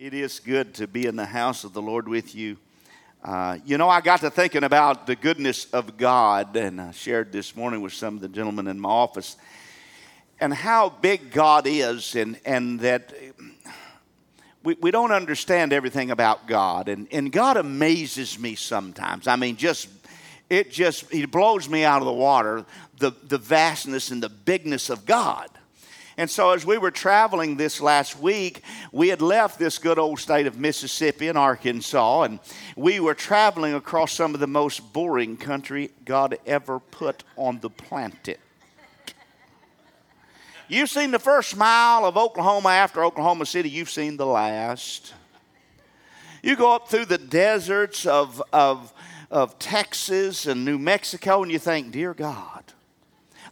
It is good to be in the house of the Lord with you. Uh, you know, I got to thinking about the goodness of God, and I shared this morning with some of the gentlemen in my office, and how big God is, and, and that we, we don't understand everything about God. And, and God amazes me sometimes. I mean, just, it just, He blows me out of the water, the, the vastness and the bigness of God. And so, as we were traveling this last week, we had left this good old state of Mississippi and Arkansas, and we were traveling across some of the most boring country God ever put on the planet. You've seen the first mile of Oklahoma after Oklahoma City, you've seen the last. You go up through the deserts of, of, of Texas and New Mexico, and you think, Dear God,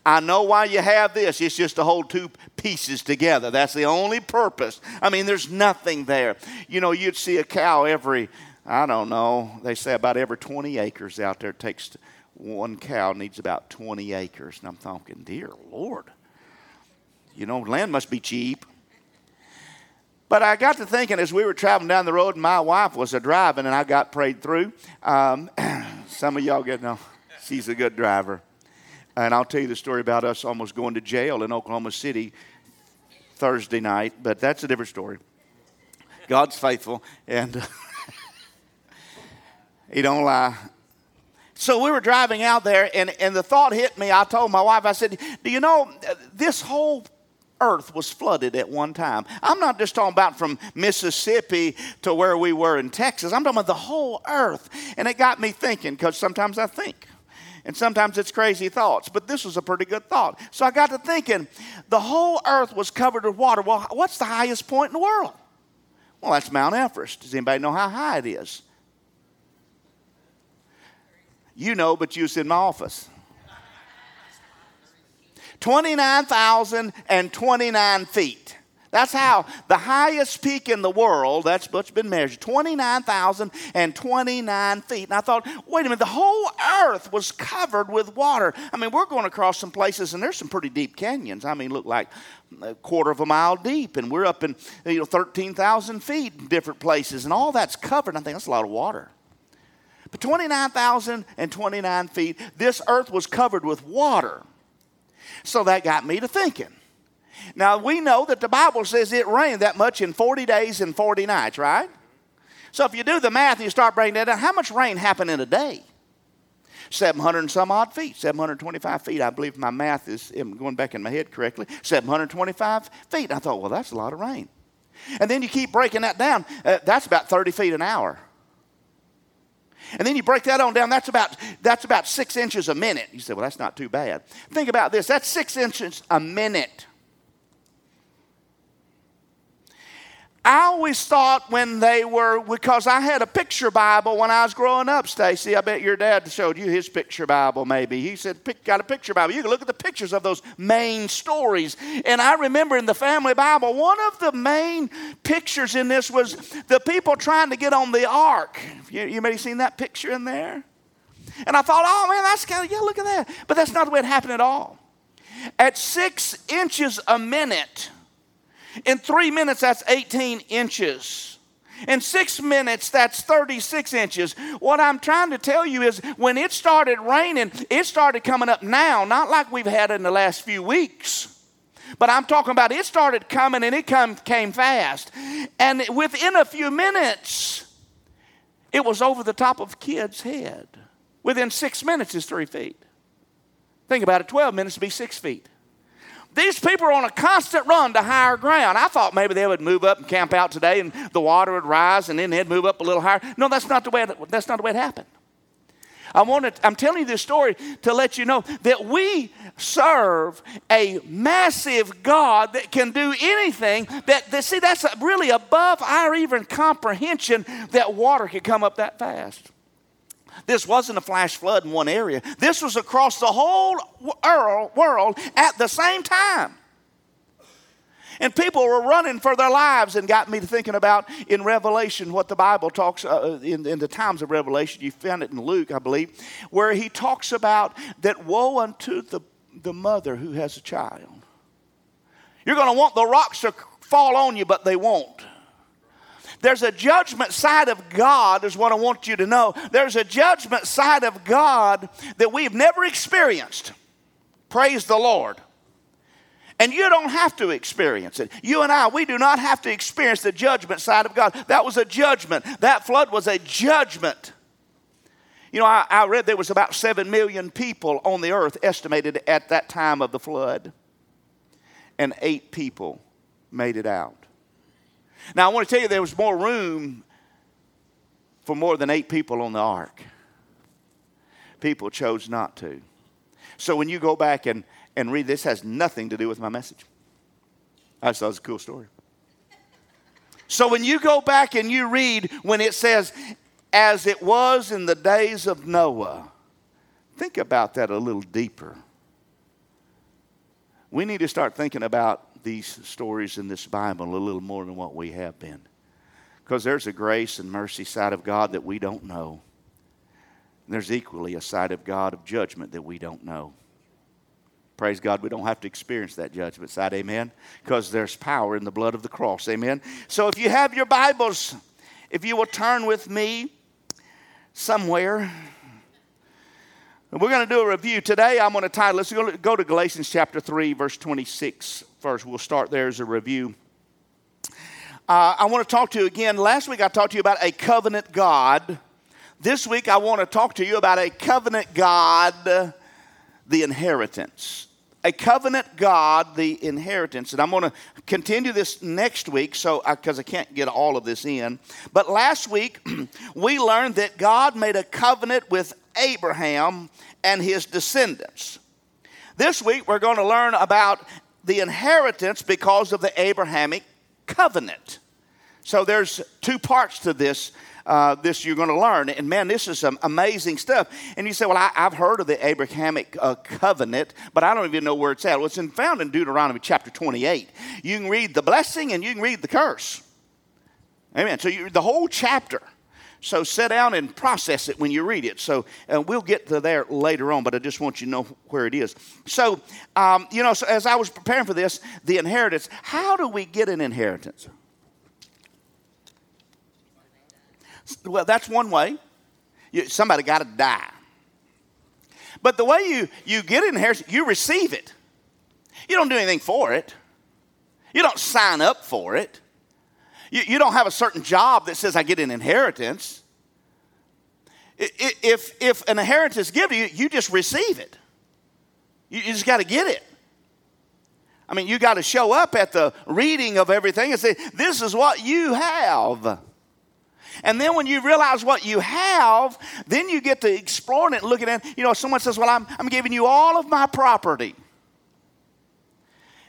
I know why you have this. It's just to hold two pieces together. That's the only purpose. I mean, there's nothing there. You know, you'd see a cow every, I don't know, they say about every 20 acres out there. It takes one cow needs about 20 acres. And I'm thinking, dear Lord, you know, land must be cheap. But I got to thinking as we were traveling down the road, and my wife was a driving, and I got prayed through. Um, some of y'all get no, she's a good driver. And I'll tell you the story about us almost going to jail in Oklahoma City Thursday night, but that's a different story. God's faithful, and He don't lie. So we were driving out there, and, and the thought hit me. I told my wife, I said, Do you know this whole earth was flooded at one time? I'm not just talking about from Mississippi to where we were in Texas, I'm talking about the whole earth. And it got me thinking, because sometimes I think. And sometimes it's crazy thoughts, but this was a pretty good thought. So I got to thinking, the whole earth was covered with water. Well, what's the highest point in the world? Well, that's Mount Everest. Does anybody know how high it is? You know, but you was in my office. 29,029 feet. That's how the highest peak in the world, that's what's been measured, 29,029 feet. And I thought, wait a minute, the whole earth was covered with water. I mean, we're going across some places and there's some pretty deep canyons. I mean, look like a quarter of a mile deep, and we're up in you know 13,000 feet in different places, and all that's covered. I think that's a lot of water. But 29,029 feet, this earth was covered with water. So that got me to thinking now, we know that the Bible says it rained that much in 40 days and 40 nights, right? So if you do the math and you start breaking that down, how much rain happened in a day? 700 and some odd feet, 725 feet. I believe my math is going back in my head correctly. 725 feet. I thought, well, that's a lot of rain. And then you keep breaking that down. Uh, that's about 30 feet an hour. And then you break that on down, that's about, that's about six inches a minute. You say, well, that's not too bad. Think about this that's six inches a minute. I always thought when they were, because I had a picture Bible when I was growing up, Stacy. I bet your dad showed you his picture Bible, maybe. He said, Got a picture Bible. You can look at the pictures of those main stories. And I remember in the family Bible, one of the main pictures in this was the people trying to get on the ark. You, you may have seen that picture in there. And I thought, oh man, that's kind of, yeah, look at that. But that's not the way it happened at all. At six inches a minute, in three minutes, that's 18 inches. In six minutes, that's 36 inches. What I'm trying to tell you is when it started raining, it started coming up now, not like we've had in the last few weeks. But I'm talking about it started coming and it come, came fast. And within a few minutes, it was over the top of kid's head. Within six minutes is three feet. Think about it 12 minutes to be six feet. These people are on a constant run to higher ground. I thought maybe they would move up and camp out today and the water would rise and then they'd move up a little higher. No, that's not the way it, that's not the way it happened. I want to, I'm telling you this story to let you know that we serve a massive God that can do anything that, that see that's really above our even comprehension that water could come up that fast. This wasn't a flash flood in one area, this was across the whole world at the same time. And people were running for their lives and got me to thinking about in Revelation what the Bible talks uh, in, in the times of Revelation. You found it in Luke, I believe, where he talks about that woe unto the, the mother who has a child. You're going to want the rocks to fall on you, but they won't. There's a judgment side of God, is what I want you to know. There's a judgment side of God that we've never experienced. Praise the Lord. And you don't have to experience it. You and I, we do not have to experience the judgment side of God. That was a judgment. That flood was a judgment. You know, I, I read there was about 7 million people on the earth estimated at that time of the flood, and eight people made it out. Now, I want to tell you there was more room for more than eight people on the ark. People chose not to. So when you go back and, and read this, has nothing to do with my message. I just thought it was a cool story. So when you go back and you read when it says, as it was in the days of Noah, think about that a little deeper. We need to start thinking about these stories in this Bible a little more than what we have been. Because there's a grace and mercy side of God that we don't know. And there's equally a side of God of judgment that we don't know. Praise God, we don't have to experience that judgment side, amen? Because there's power in the blood of the cross, amen? So if you have your Bibles, if you will turn with me somewhere we're going to do a review. Today I'm going to title, let's go to Galatians chapter 3, verse 26 first. We'll start there as a review. Uh, I want to talk to you again. Last week I talked to you about a covenant God. This week I want to talk to you about a covenant God, the inheritance. A covenant God, the inheritance. And I'm going to continue this next week so because I, I can't get all of this in. But last week we learned that God made a covenant with Abraham and his descendants. This week, we're going to learn about the inheritance because of the Abrahamic covenant. So there's two parts to this. Uh, this you're going to learn, and man, this is some amazing stuff. And you say, "Well, I, have heard of the Abrahamic uh, covenant, but I don't even know where it's at." Well, it's in, found in Deuteronomy chapter 28. You can read the blessing and you can read the curse. Amen. So you, the whole chapter so sit down and process it when you read it. So uh, we'll get to there later on, but I just want you to know where it is. So, um, you know, so as I was preparing for this, the inheritance, how do we get an inheritance? Well, that's one way. You, somebody got to die. But the way you, you get inheritance, you receive it. You don't do anything for it. You don't sign up for it. You, you don't have a certain job that says I get an inheritance. If, if an inheritance is given you, you just receive it. You, just got to get it. I mean, you got to show up at the reading of everything and say, This is what you have. And then when you realize what you have, then you get to exploring it, and looking at, you know, someone says, Well, I'm, I'm giving you all of my property.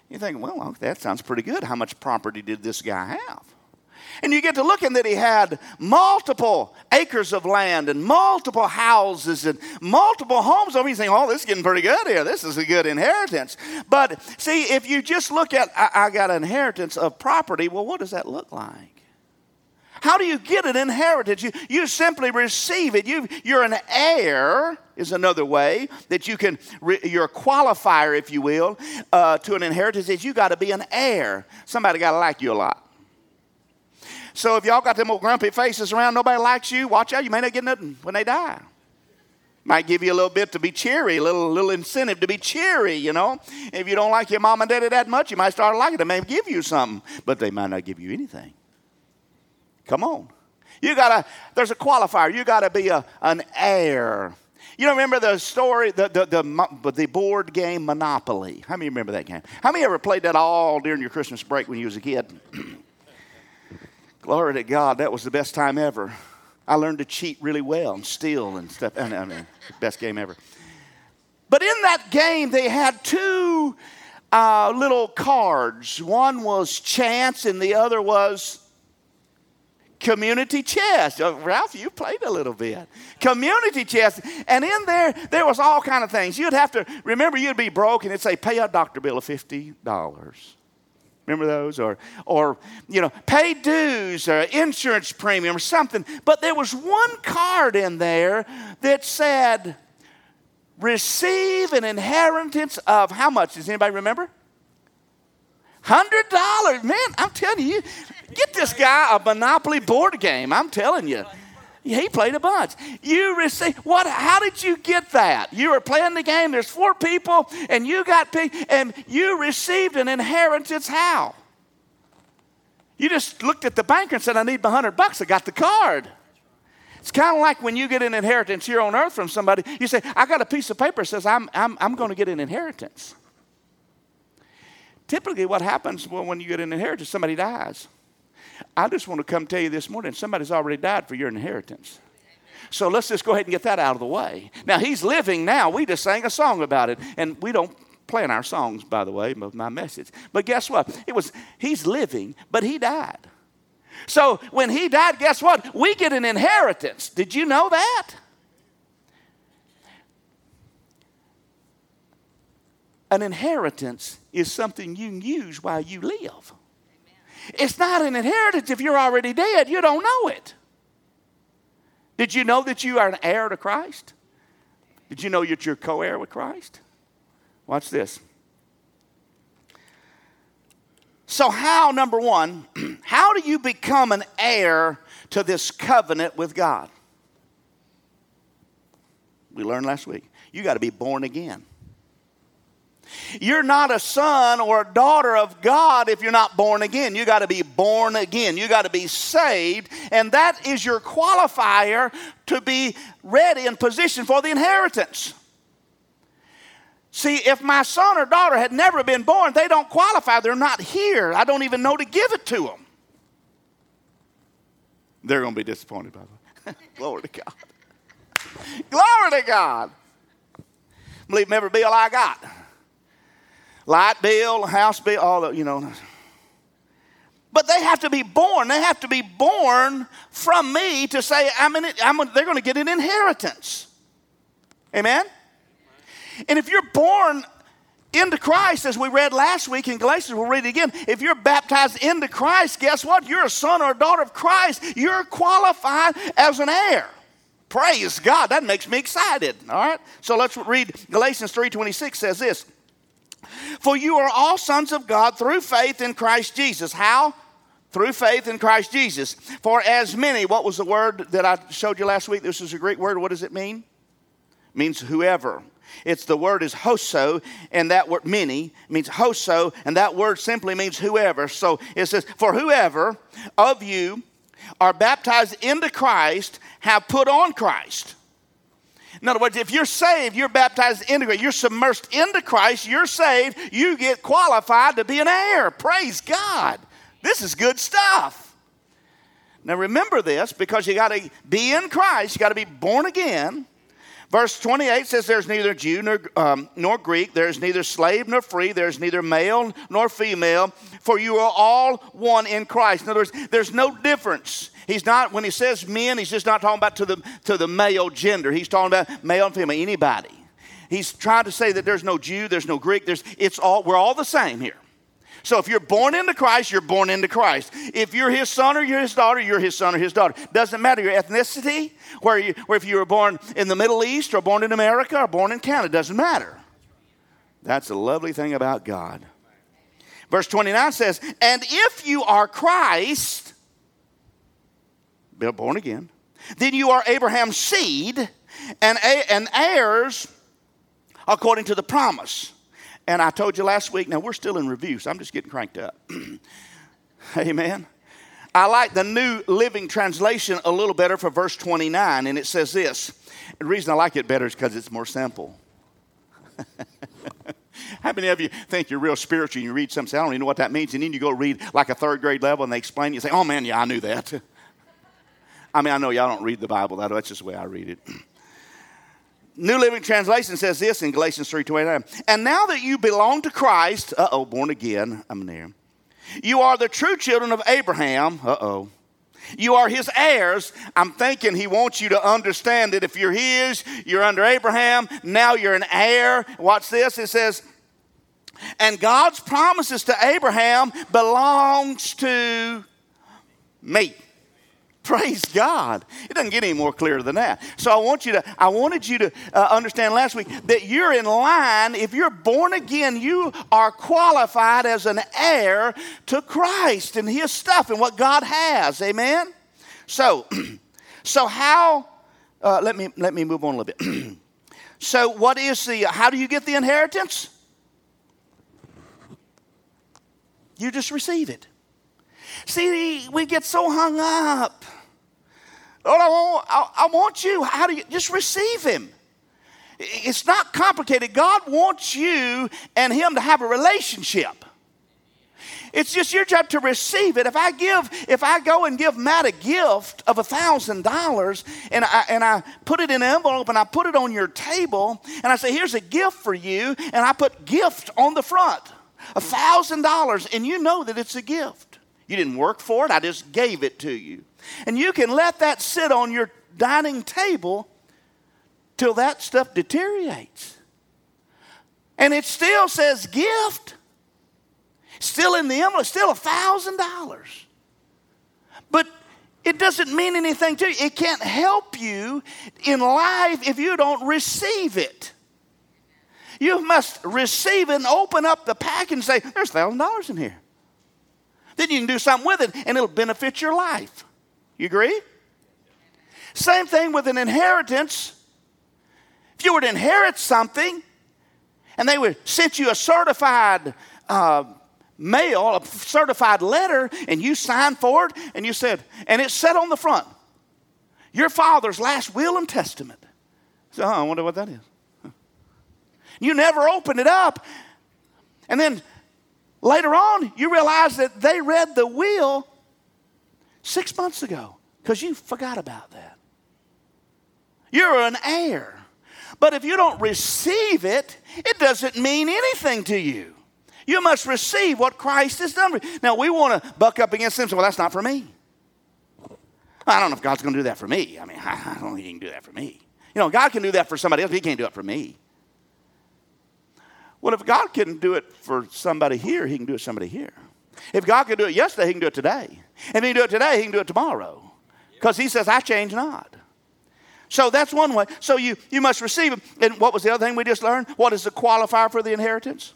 You think, Well, that sounds pretty good. How much property did this guy have? And you get to looking that he had multiple acres of land and multiple houses and multiple homes over. You think, oh, this is getting pretty good here. This is a good inheritance. But see, if you just look at, I, I got an inheritance of property, well, what does that look like? How do you get an inheritance? You, you simply receive it. You, you're an heir, is another way that you can, re, you're a qualifier, if you will, uh, to an inheritance, is you got to be an heir. Somebody got to like you a lot. So if y'all got them old grumpy faces around, nobody likes you, watch out, you may not get nothing when they die. Might give you a little bit to be cheery, a little, little incentive to be cheery, you know. If you don't like your mom and daddy that much, you might start liking them. They may give you something, but they might not give you anything. Come on. You gotta, there's a qualifier. You gotta be a, an heir. You know, remember the story, the, the, the, the, board game Monopoly? How many remember that game? How many ever played that all during your Christmas break when you was a kid? Glory to God, that was the best time ever. I learned to cheat really well and steal and stuff. I mean, best game ever. But in that game, they had two uh, little cards. One was chance, and the other was community chest. Uh, Ralph, you played a little bit. Community chest. And in there, there was all kind of things. You'd have to, remember, you'd be broke, and it'd say, pay a doctor bill of $50. Remember those? Or, or you know, pay dues or insurance premium or something. But there was one card in there that said, receive an inheritance of how much? Does anybody remember? Hundred dollars, man! I'm telling you, get this guy a Monopoly board game. I'm telling you, he played a bunch. You receive what? How did you get that? You were playing the game. There's four people, and you got picked, and you received an inheritance. How? You just looked at the banker and said, "I need my hundred bucks." I got the card. It's kind of like when you get an inheritance here on earth from somebody. You say, "I got a piece of paper that says I'm I'm I'm going to get an inheritance." Typically, what happens when you get an inheritance, somebody dies. I just want to come tell you this morning somebody's already died for your inheritance. So let's just go ahead and get that out of the way. Now, he's living now. We just sang a song about it, and we don't plan our songs, by the way, of my message. But guess what? It was, he's living, but he died. So when he died, guess what? We get an inheritance. Did you know that? An inheritance is something you can use while you live. It's not an inheritance if you're already dead. You don't know it. Did you know that you are an heir to Christ? Did you know that you're co heir with Christ? Watch this. So, how, number one, how do you become an heir to this covenant with God? We learned last week. You got to be born again. You're not a son or a daughter of God if you're not born again. You got to be born again. You got to be saved, and that is your qualifier to be ready and positioned for the inheritance. See, if my son or daughter had never been born, they don't qualify. They're not here. I don't even know to give it to them. They're going to be disappointed, by the way. Glory to God. Glory to God. Believe me, every bill I got light bill, house bill, all the, you know. But they have to be born. They have to be born from me to say, I'm in it, I'm, they're going to get an inheritance. Amen? And if you're born into Christ, as we read last week in Galatians, we'll read it again. If you're baptized into Christ, guess what? You're a son or a daughter of Christ. You're qualified as an heir. Praise God. That makes me excited. All right? So let's read Galatians 3:26 says this. For you are all sons of God through faith in Christ Jesus. How? Through faith in Christ Jesus. For as many, what was the word that I showed you last week? This is a Greek word. What does it mean? It means whoever. It's the word is hoso, and that word many means hoso, and that word simply means whoever. So it says, For whoever of you are baptized into Christ have put on Christ. In other words, if you're saved, you're baptized into Christ, you're submersed into Christ, you're saved, you get qualified to be an heir. Praise God. This is good stuff. Now remember this because you got to be in Christ, you got to be born again. Verse 28 says, There's neither Jew nor, um, nor Greek, there's neither slave nor free, there's neither male nor female, for you are all one in Christ. In other words, there's no difference. He's not, when he says men, he's just not talking about to the, to the male gender. He's talking about male and female, anybody. He's trying to say that there's no Jew, there's no Greek, there's, it's all, we're all the same here. So if you're born into Christ, you're born into Christ. If you're his son or you're his daughter, you're his son or his daughter. Doesn't matter your ethnicity, where, you, where if you were born in the Middle East or born in America or born in Canada, doesn't matter. That's the lovely thing about God. Verse 29 says, And if you are Christ, born again, then you are Abraham's seed and, and heirs according to the promise. And I told you last week, now we're still in review, so I'm just getting cranked up. Amen. I like the New Living Translation a little better for verse 29, and it says this. The reason I like it better is because it's more simple. How many of you think you're real spiritual and you read something, I don't even know what that means, and then you go read like a third grade level and they explain it, you say, oh man, yeah, I knew that. I mean, I know y'all don't read the Bible that. That's just the way I read it. New Living Translation says this in Galatians 3.29. And now that you belong to Christ, uh-oh, born again, I'm there. You are the true children of Abraham, uh-oh. You are his heirs. I'm thinking he wants you to understand that if you're his, you're under Abraham, now you're an heir. Watch this. It says, and God's promises to Abraham belongs to me. Praise God. It doesn't get any more clear than that. So I want you to, I wanted you to uh, understand last week that you're in line. If you're born again, you are qualified as an heir to Christ and his stuff and what God has. Amen? So, so how, uh, let, me, let me move on a little bit. so what is the, how do you get the inheritance? You just receive it. See, we get so hung up. Lord, I want, I, I want you. How do you just receive Him? It's not complicated. God wants you and Him to have a relationship. It's just your job to receive it. If I give, if I go and give Matt a gift of a thousand dollars and I and I put it in an envelope and I put it on your table and I say, here's a gift for you, and I put gift on the front. A thousand dollars, and you know that it's a gift. You didn't work for it, I just gave it to you. And you can let that sit on your dining table till that stuff deteriorates. And it still says gift. Still in the envelope, still a thousand dollars. But it doesn't mean anything to you. It can't help you in life if you don't receive it. You must receive it and open up the pack and say, There's thousand dollars in here. Then you can do something with it and it'll benefit your life. You agree? Same thing with an inheritance. If you were to inherit something and they would send you a certified uh, mail, a certified letter, and you signed for it, and you said, and it said on the front, your father's last will and testament. So, oh, I wonder what that is. You never open it up. And then Later on, you realize that they read the will six months ago because you forgot about that. You're an heir. But if you don't receive it, it doesn't mean anything to you. You must receive what Christ has done. Now, we want to buck up against them and say, well, that's not for me. I don't know if God's going to do that for me. I mean, I don't think He can do that for me. You know, God can do that for somebody else, He can't do it for me. Well, if God can do it for somebody here, He can do it for somebody here. If God can do it yesterday, He can do it today. If He can do it today, He can do it tomorrow. Because He says, I change not. So that's one way. So you, you must receive Him. And what was the other thing we just learned? What is the qualifier for the inheritance?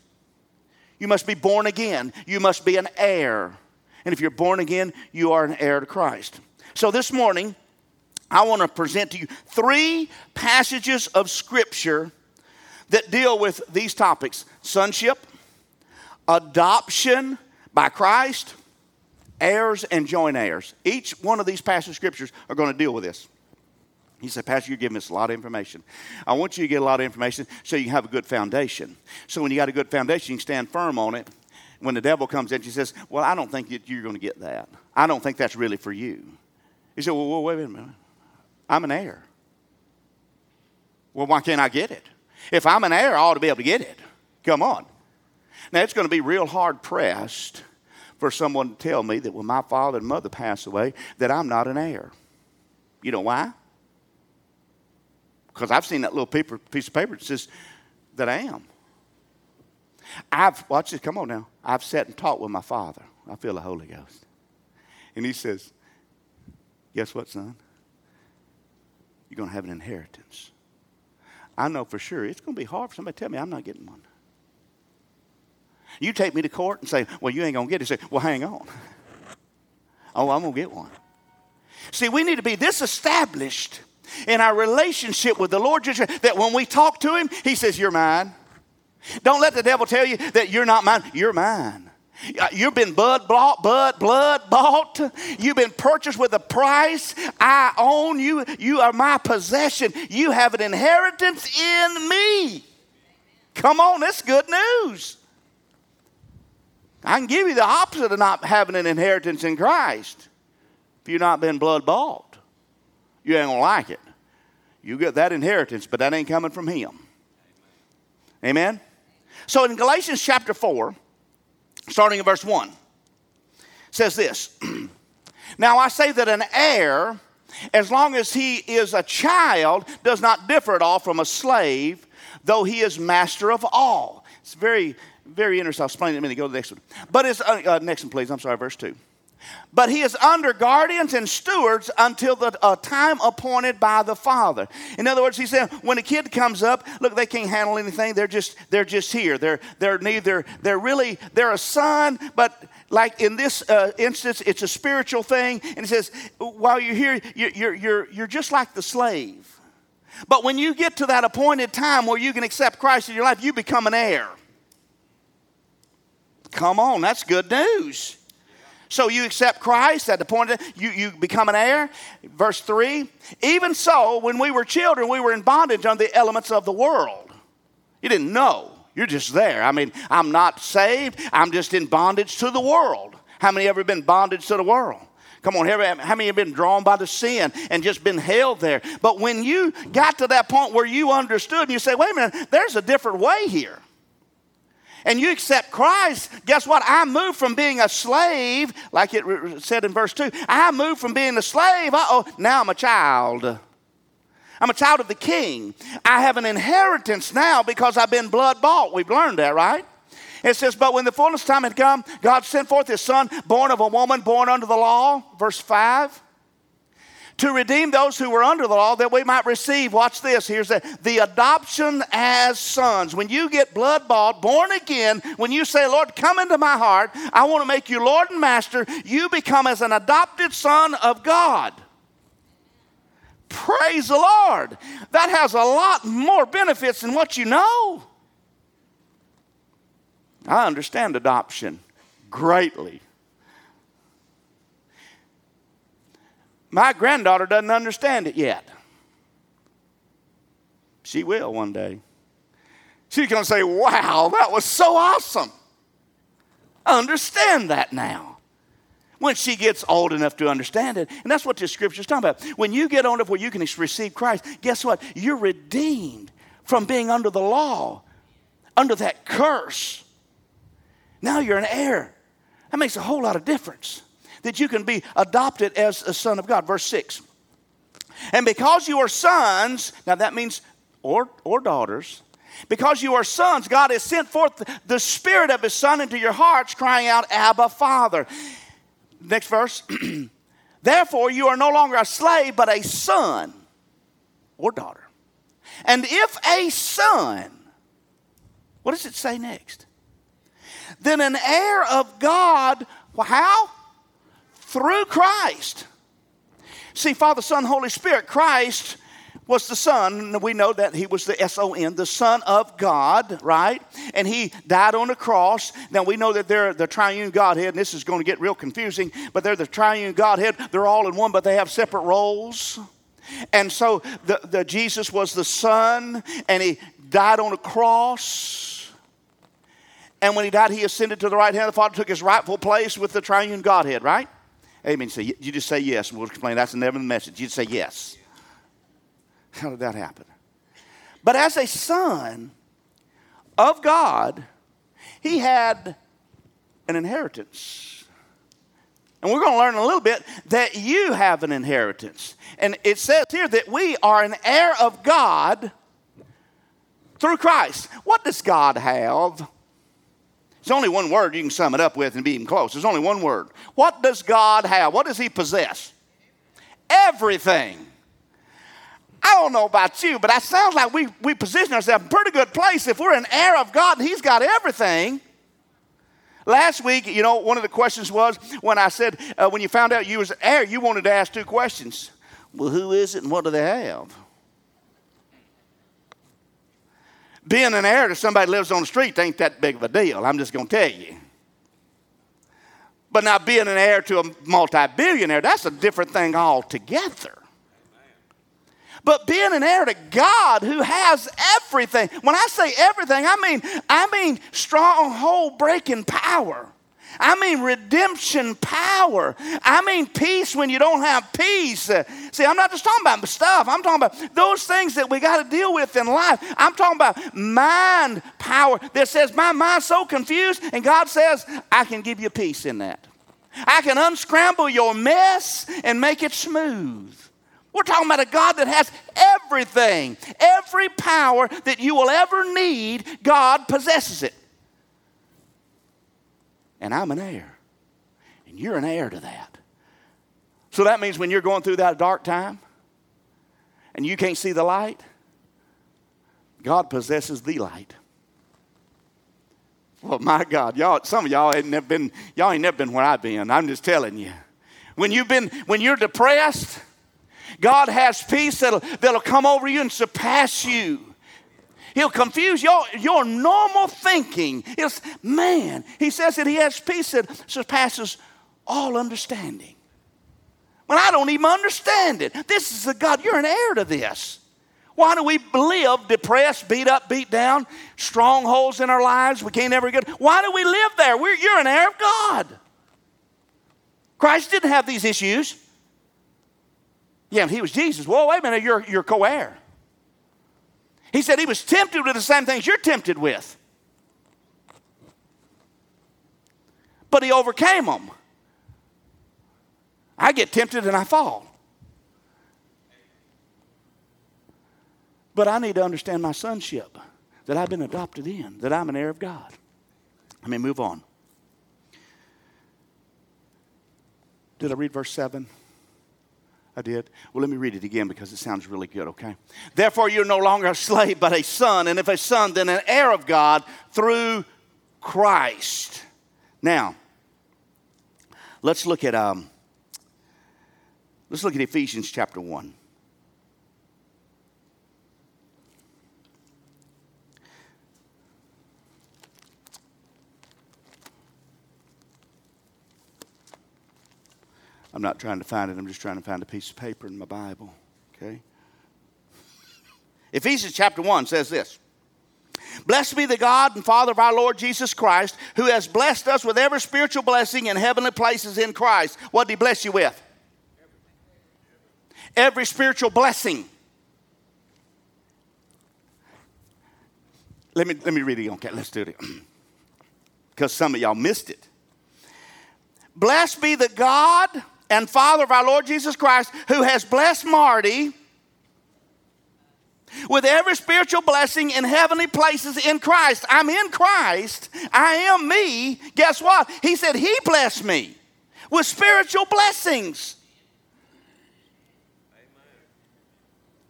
You must be born again. You must be an heir. And if you're born again, you are an heir to Christ. So this morning, I want to present to you three passages of Scripture that deal with these topics sonship, adoption by Christ, heirs, and joint heirs. Each one of these passage scriptures are going to deal with this. He said, Pastor, you're giving us a lot of information. I want you to get a lot of information so you can have a good foundation. So when you got a good foundation, you can stand firm on it. When the devil comes in, she says, Well, I don't think that you're going to get that. I don't think that's really for you. He said, Well, wait a minute. I'm an heir. Well, why can't I get it? If I'm an heir, I ought to be able to get it. Come on. Now, it's going to be real hard pressed for someone to tell me that when my father and mother pass away, that I'm not an heir. You know why? Because I've seen that little paper, piece of paper that says that I am. I've, watch this, come on now. I've sat and talked with my father. I feel the Holy Ghost. And he says, Guess what, son? You're going to have an inheritance. I know for sure it's going to be hard for somebody to tell me I'm not getting one. You take me to court and say, Well, you ain't going to get it. Say, Well, hang on. oh, I'm going to get one. See, we need to be this established in our relationship with the Lord Jesus that when we talk to Him, He says, You're mine. Don't let the devil tell you that you're not mine. You're mine. Uh, you've been blood bought, blood, blood bought. You've been purchased with a price. I own you. You are my possession. You have an inheritance in me. Come on, that's good news. I can give you the opposite of not having an inheritance in Christ. If you've not been blood bought, you ain't gonna like it. You get that inheritance, but that ain't coming from Him. Amen? So in Galatians chapter 4, starting in verse 1, says this Now I say that an heir, as long as he is a child, does not differ at all from a slave, though he is master of all. It's very, very interesting. I'll explain it in a minute. Go to the next one. But it's, uh, uh, next one, please. I'm sorry, verse 2. But he is under guardians and stewards until the uh, time appointed by the father. In other words he said when a kid comes up look they can't handle anything. They're just they're just here. They're they're neither they're really they're a son but like in this uh, instance it's a spiritual thing. And he says while you're here you're, you're, you're, you're just like the slave. But when you get to that appointed time where you can accept christ in your life you become an heir. Come on that's good news so you accept Christ at the point of you, you become an heir. Verse 3 Even so, when we were children, we were in bondage under the elements of the world. You didn't know. You're just there. I mean, I'm not saved, I'm just in bondage to the world. How many ever been bondage to the world? Come on, how many have been drawn by the sin and just been held there? But when you got to that point where you understood and you say, wait a minute, there's a different way here and you accept Christ, guess what? I moved from being a slave, like it said in verse 2. I moved from being a slave, uh oh, now I'm a child. I'm a child of the king. I have an inheritance now because I've been blood bought. We've learned that, right? It says, But when the fullness time had come, God sent forth his son, born of a woman, born under the law. Verse 5 to redeem those who were under the law that we might receive, watch this, here's the, the adoption as sons. When you get blood bought, born again, when you say, Lord, come into my heart, I want to make you Lord and Master, you become as an adopted son of God. Praise the Lord. That has a lot more benefits than what you know. I understand adoption greatly. My granddaughter doesn't understand it yet. She will one day. She's going to say, Wow, that was so awesome. I understand that now. When she gets old enough to understand it. And that's what this scripture is talking about. When you get old enough where you can receive Christ, guess what? You're redeemed from being under the law, under that curse. Now you're an heir. That makes a whole lot of difference that you can be adopted as a son of God. Verse 6. And because you are sons, now that means or, or daughters, because you are sons, God has sent forth the Spirit of His Son into your hearts, crying out, Abba, Father. Next verse. Therefore, you are no longer a slave, but a son or daughter. And if a son, what does it say next? Then an heir of God, how? Through Christ. See, Father, Son, Holy Spirit, Christ was the Son. We know that He was the S O N, the Son of God, right? And He died on the cross. Now we know that they're the triune Godhead, and this is going to get real confusing, but they're the triune Godhead. They're all in one, but they have separate roles. And so the, the Jesus was the Son, and He died on a cross. And when He died, He ascended to the right hand of the Father, took His rightful place with the triune Godhead, right? Amen. So you just say yes, and we'll explain. That's never the message. You just say yes. How did that happen? But as a son of God, he had an inheritance. And we're going to learn a little bit that you have an inheritance. And it says here that we are an heir of God through Christ. What does God have? There's only one word you can sum it up with and be even close. There's only one word. What does God have? What does He possess? Everything. I don't know about you, but it sounds like we, we position ourselves in a pretty good place. If we're an heir of God and He's got everything. Last week, you know, one of the questions was when I said, uh, when you found out you was an heir, you wanted to ask two questions. Well, who is it and what do they have? Being an heir to somebody lives on the street ain't that big of a deal. I'm just going to tell you. But now being an heir to a multi-billionaire, that's a different thing altogether. But being an heir to God who has everything. When I say everything, I mean I mean stronghold breaking power. I mean redemption power. I mean peace when you don't have peace. See, I'm not just talking about stuff. I'm talking about those things that we got to deal with in life. I'm talking about mind power that says, My mind's so confused, and God says, I can give you peace in that. I can unscramble your mess and make it smooth. We're talking about a God that has everything, every power that you will ever need, God possesses it and I'm an heir. And you're an heir to that. So that means when you're going through that dark time and you can't see the light, God possesses the light. Well, my God, y'all, some of y'all ain't never been, y'all ain't never been where I've been. I'm just telling you. When you've been, when you're depressed, God has peace that'll, that'll come over you and surpass you. He'll confuse your, your normal thinking. It's, man, he says that he has peace that surpasses all understanding. When I don't even understand it. This is the God, you're an heir to this. Why do we live depressed, beat up, beat down, strongholds in our lives? We can't ever get. Why do we live there? We're, you're an heir of God. Christ didn't have these issues. Yeah, he was Jesus. Well, wait a minute, you're, you're co heir. He said he was tempted with the same things you're tempted with. But he overcame them. I get tempted and I fall. But I need to understand my sonship, that I've been adopted in, that I'm an heir of God. Let me move on. Did I read verse 7? I did. Well, let me read it again because it sounds really good, okay? Therefore, you're no longer a slave, but a son, and if a son, then an heir of God through Christ. Now, let's look at um, let's look at Ephesians chapter one. I'm not trying to find it, I'm just trying to find a piece of paper in my Bible. Okay? Ephesians chapter 1 says this Blessed be the God and Father of our Lord Jesus Christ, who has blessed us with every spiritual blessing in heavenly places in Christ. What did He bless you with? Every spiritual blessing. Let me, let me read it again. Okay, let's do it. Because some of y'all missed it. Blessed be the God and Father of our Lord Jesus Christ, who has blessed Marty with every spiritual blessing in heavenly places in Christ. I'm in Christ. I am me. Guess what? He said He blessed me with spiritual blessings.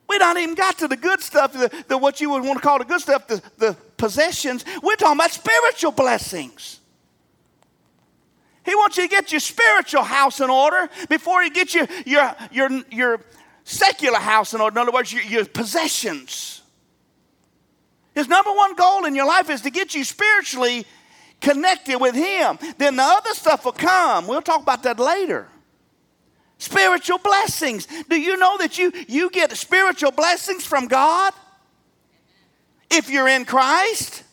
We don't even got to the good stuff, the, the, what you would want to call the good stuff, the, the possessions. We're talking about spiritual blessings. He wants you to get your spiritual house in order before you get your, your, your, your secular house in order. In other words, your, your possessions. His number one goal in your life is to get you spiritually connected with Him. Then the other stuff will come. We'll talk about that later. Spiritual blessings. Do you know that you, you get spiritual blessings from God? If you're in Christ?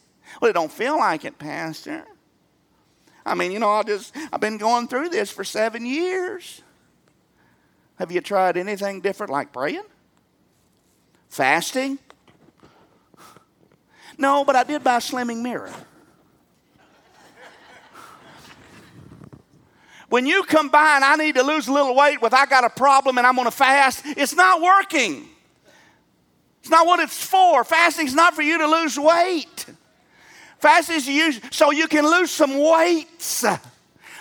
Well, it don't feel like it, Pastor. I mean, you know, I just I've been going through this for seven years. Have you tried anything different like praying? Fasting? No, but I did buy a slimming mirror. when you combine, I need to lose a little weight with I got a problem and I'm going to fast, it's not working. It's not what it's for. Fasting's not for you to lose weight. Fasting is used so you can lose some weights.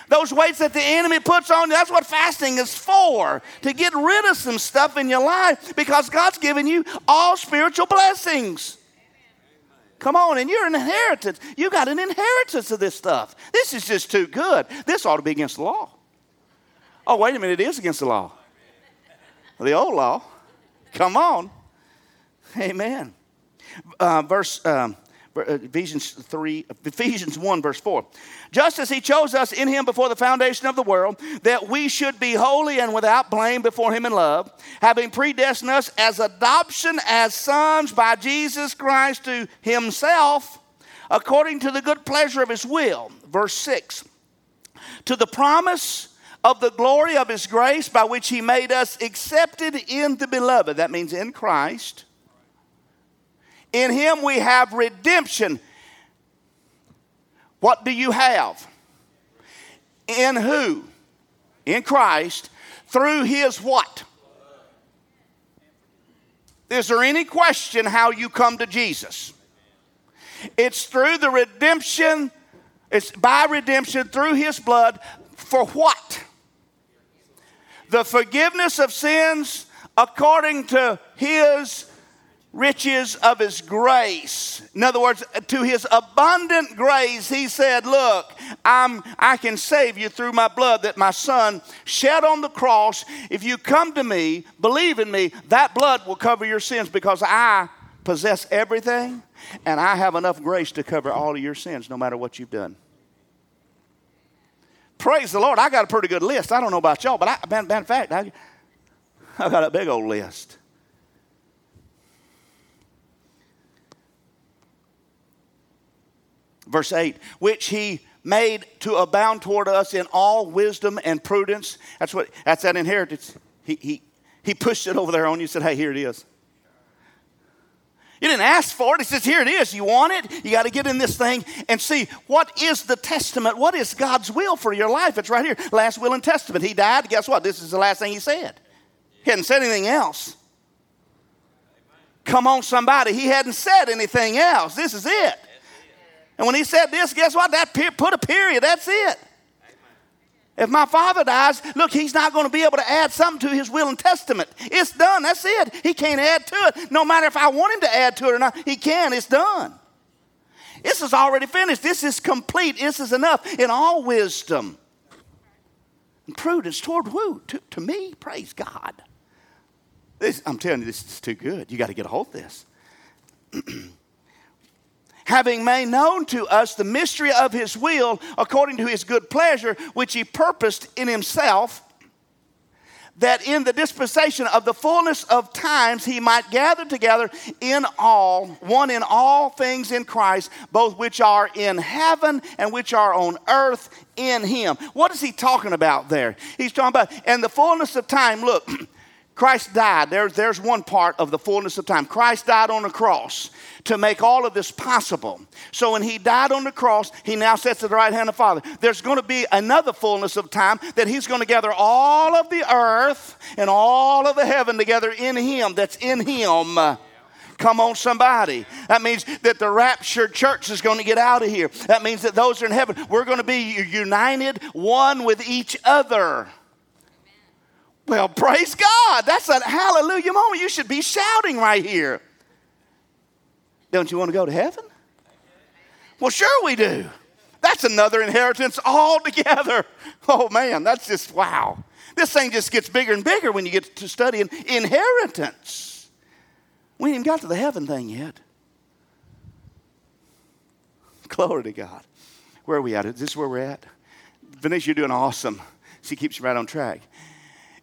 Those weights that the enemy puts on you, that's what fasting is for. To get rid of some stuff in your life because God's given you all spiritual blessings. Come on, and you're an inheritance. You got an inheritance of this stuff. This is just too good. This ought to be against the law. Oh, wait a minute, it is against the law. The old law. Come on. Amen. Uh, verse um, Uh, Ephesians 3, Ephesians 1, verse 4. Just as he chose us in him before the foundation of the world, that we should be holy and without blame before him in love, having predestined us as adoption as sons by Jesus Christ to himself, according to the good pleasure of his will. Verse 6. To the promise of the glory of his grace by which he made us accepted in the beloved. That means in Christ in him we have redemption. What do you have? In who? In Christ. Through his what? Is there any question how you come to Jesus? It's through the redemption, it's by redemption through his blood for what? The forgiveness of sins according to his riches of his grace. In other words, to his abundant grace, he said, Look, I'm, I can save you through my blood that my son shed on the cross. If you come to me, believe in me, that blood will cover your sins because I possess everything and I have enough grace to cover all of your sins no matter what you've done. Praise the Lord. I got a pretty good list. I don't know about y'all, but I, matter of fact, I, I got a big old list. Verse 8, which he made to abound toward us in all wisdom and prudence. That's what that's that inheritance. He, he, he pushed it over there on you said, Hey, here it is. You didn't ask for it. He says, Here it is. You want it? You got to get in this thing and see what is the testament? What is God's will for your life? It's right here. Last will and testament. He died. Guess what? This is the last thing he said. He hadn't said anything else. Come on, somebody. He hadn't said anything else. This is it. And when he said this, guess what? That put a period. That's it. If my father dies, look, he's not going to be able to add something to his will and testament. It's done. That's it. He can't add to it. No matter if I want him to add to it or not, he can. It's done. This is already finished. This is complete. This is enough in all wisdom and prudence toward who? To, to me. Praise God. This, I'm telling you, this is too good. You got to get a hold of this. having made known to us the mystery of his will according to his good pleasure, which he purposed in himself, that in the dispensation of the fullness of times he might gather together in all, one in all things in Christ, both which are in heaven and which are on earth in him. What is he talking about there? He's talking about, and the fullness of time, look, Christ died. There's, there's one part of the fullness of time. Christ died on the cross to make all of this possible. So when he died on the cross, he now sits at the right hand of the Father. There's going to be another fullness of time that he's going to gather all of the earth and all of the heaven together in him, that's in him. Come on, somebody. That means that the raptured church is going to get out of here. That means that those are in heaven, we're going to be united, one with each other. Well, praise God. That's a hallelujah moment. You should be shouting right here. Don't you want to go to heaven? Well, sure we do. That's another inheritance altogether. Oh man, that's just wow. This thing just gets bigger and bigger when you get to studying inheritance. We ain't even got to the heaven thing yet. Glory to God. Where are we at? Is this where we're at? Vanessa, you're doing awesome. She keeps you right on track.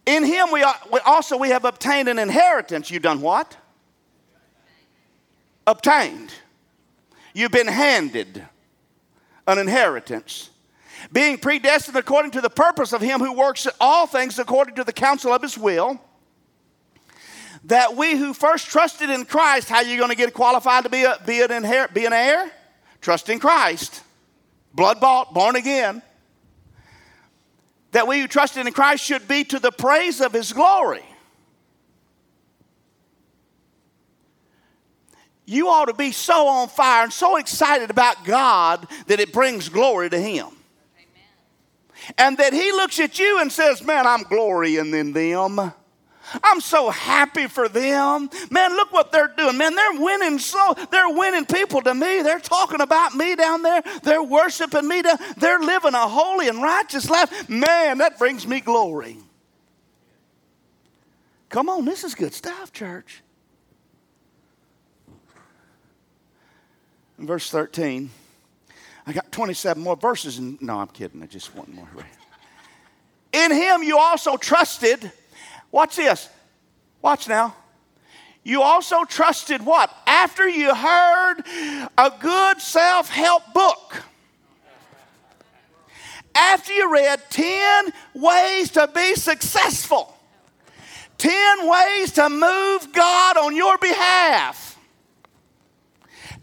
In him we, also we have obtained an inheritance. You've done what? Obtained. You've been handed an inheritance. Being predestined according to the purpose of him who works all things according to the counsel of his will. That we who first trusted in Christ, how are you going to get qualified to be, a, be, an, inher- be an heir? Trust in Christ. Blood bought, born again that we who trusted in Christ should be to the praise of his glory. You ought to be so on fire and so excited about God that it brings glory to him. Amen. And that he looks at you and says, Man, I'm glorying in them. I'm so happy for them. Man, look what they're doing. Man, they're winning so they're winning people to me. They're talking about me down there. They're worshiping me. Down, they're living a holy and righteous life. Man, that brings me glory. Come on, this is good stuff, church. In verse 13, I got 27 more verses. And, no, I'm kidding. I just want more. In him you also trusted Watch this. Watch now. You also trusted what? After you heard a good self help book. After you read 10 ways to be successful, 10 ways to move God on your behalf,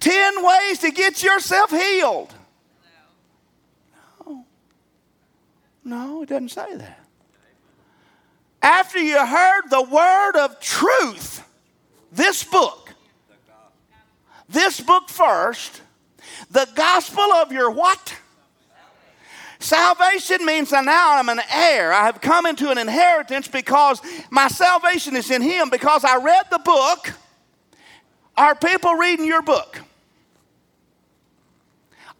10 ways to get yourself healed. No, no it doesn't say that after you heard the word of truth, this book, this book first, the gospel of your what? Salvation means that now I'm an heir. I have come into an inheritance because my salvation is in Him. Because I read the book. Are people reading your book?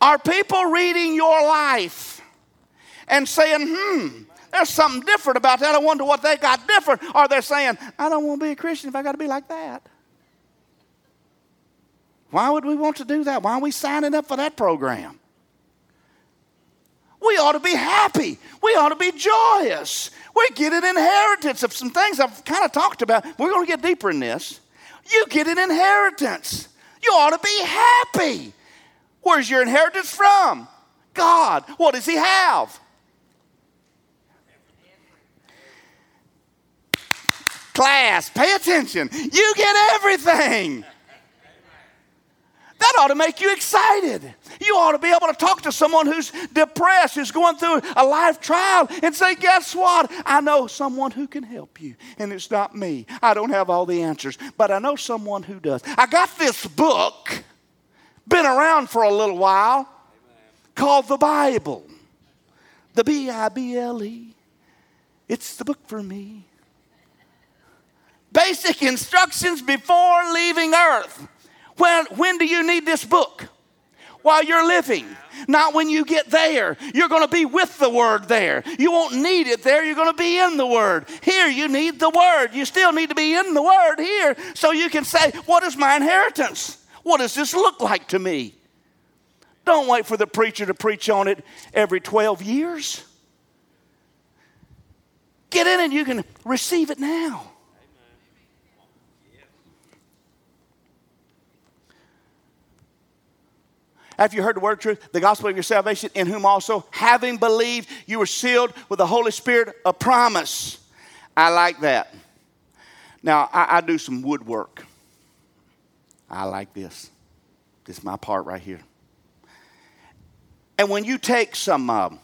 Are people reading your life and saying, hmm, there's something different about that. I wonder what they got different. Or they're saying, I don't want to be a Christian if I got to be like that. Why would we want to do that? Why are we signing up for that program? We ought to be happy. We ought to be joyous. We get an inheritance of some things I've kind of talked about. We're going to get deeper in this. You get an inheritance. You ought to be happy. Where's your inheritance from? God. What does He have? Class, pay attention. You get everything. That ought to make you excited. You ought to be able to talk to someone who's depressed, who's going through a life trial, and say, Guess what? I know someone who can help you, and it's not me. I don't have all the answers, but I know someone who does. I got this book, been around for a little while, called the Bible. The B I B L E. It's the book for me. Basic instructions before leaving earth. When, when do you need this book? While you're living. Not when you get there. You're going to be with the Word there. You won't need it there. You're going to be in the Word. Here, you need the Word. You still need to be in the Word here so you can say, What is my inheritance? What does this look like to me? Don't wait for the preacher to preach on it every 12 years. Get in and you can receive it now. After you heard the word of truth, the gospel of your salvation, in whom also, having believed, you were sealed with the Holy Spirit a promise. I like that. Now, I, I do some woodwork. I like this. This is my part right here. And when you take some, um,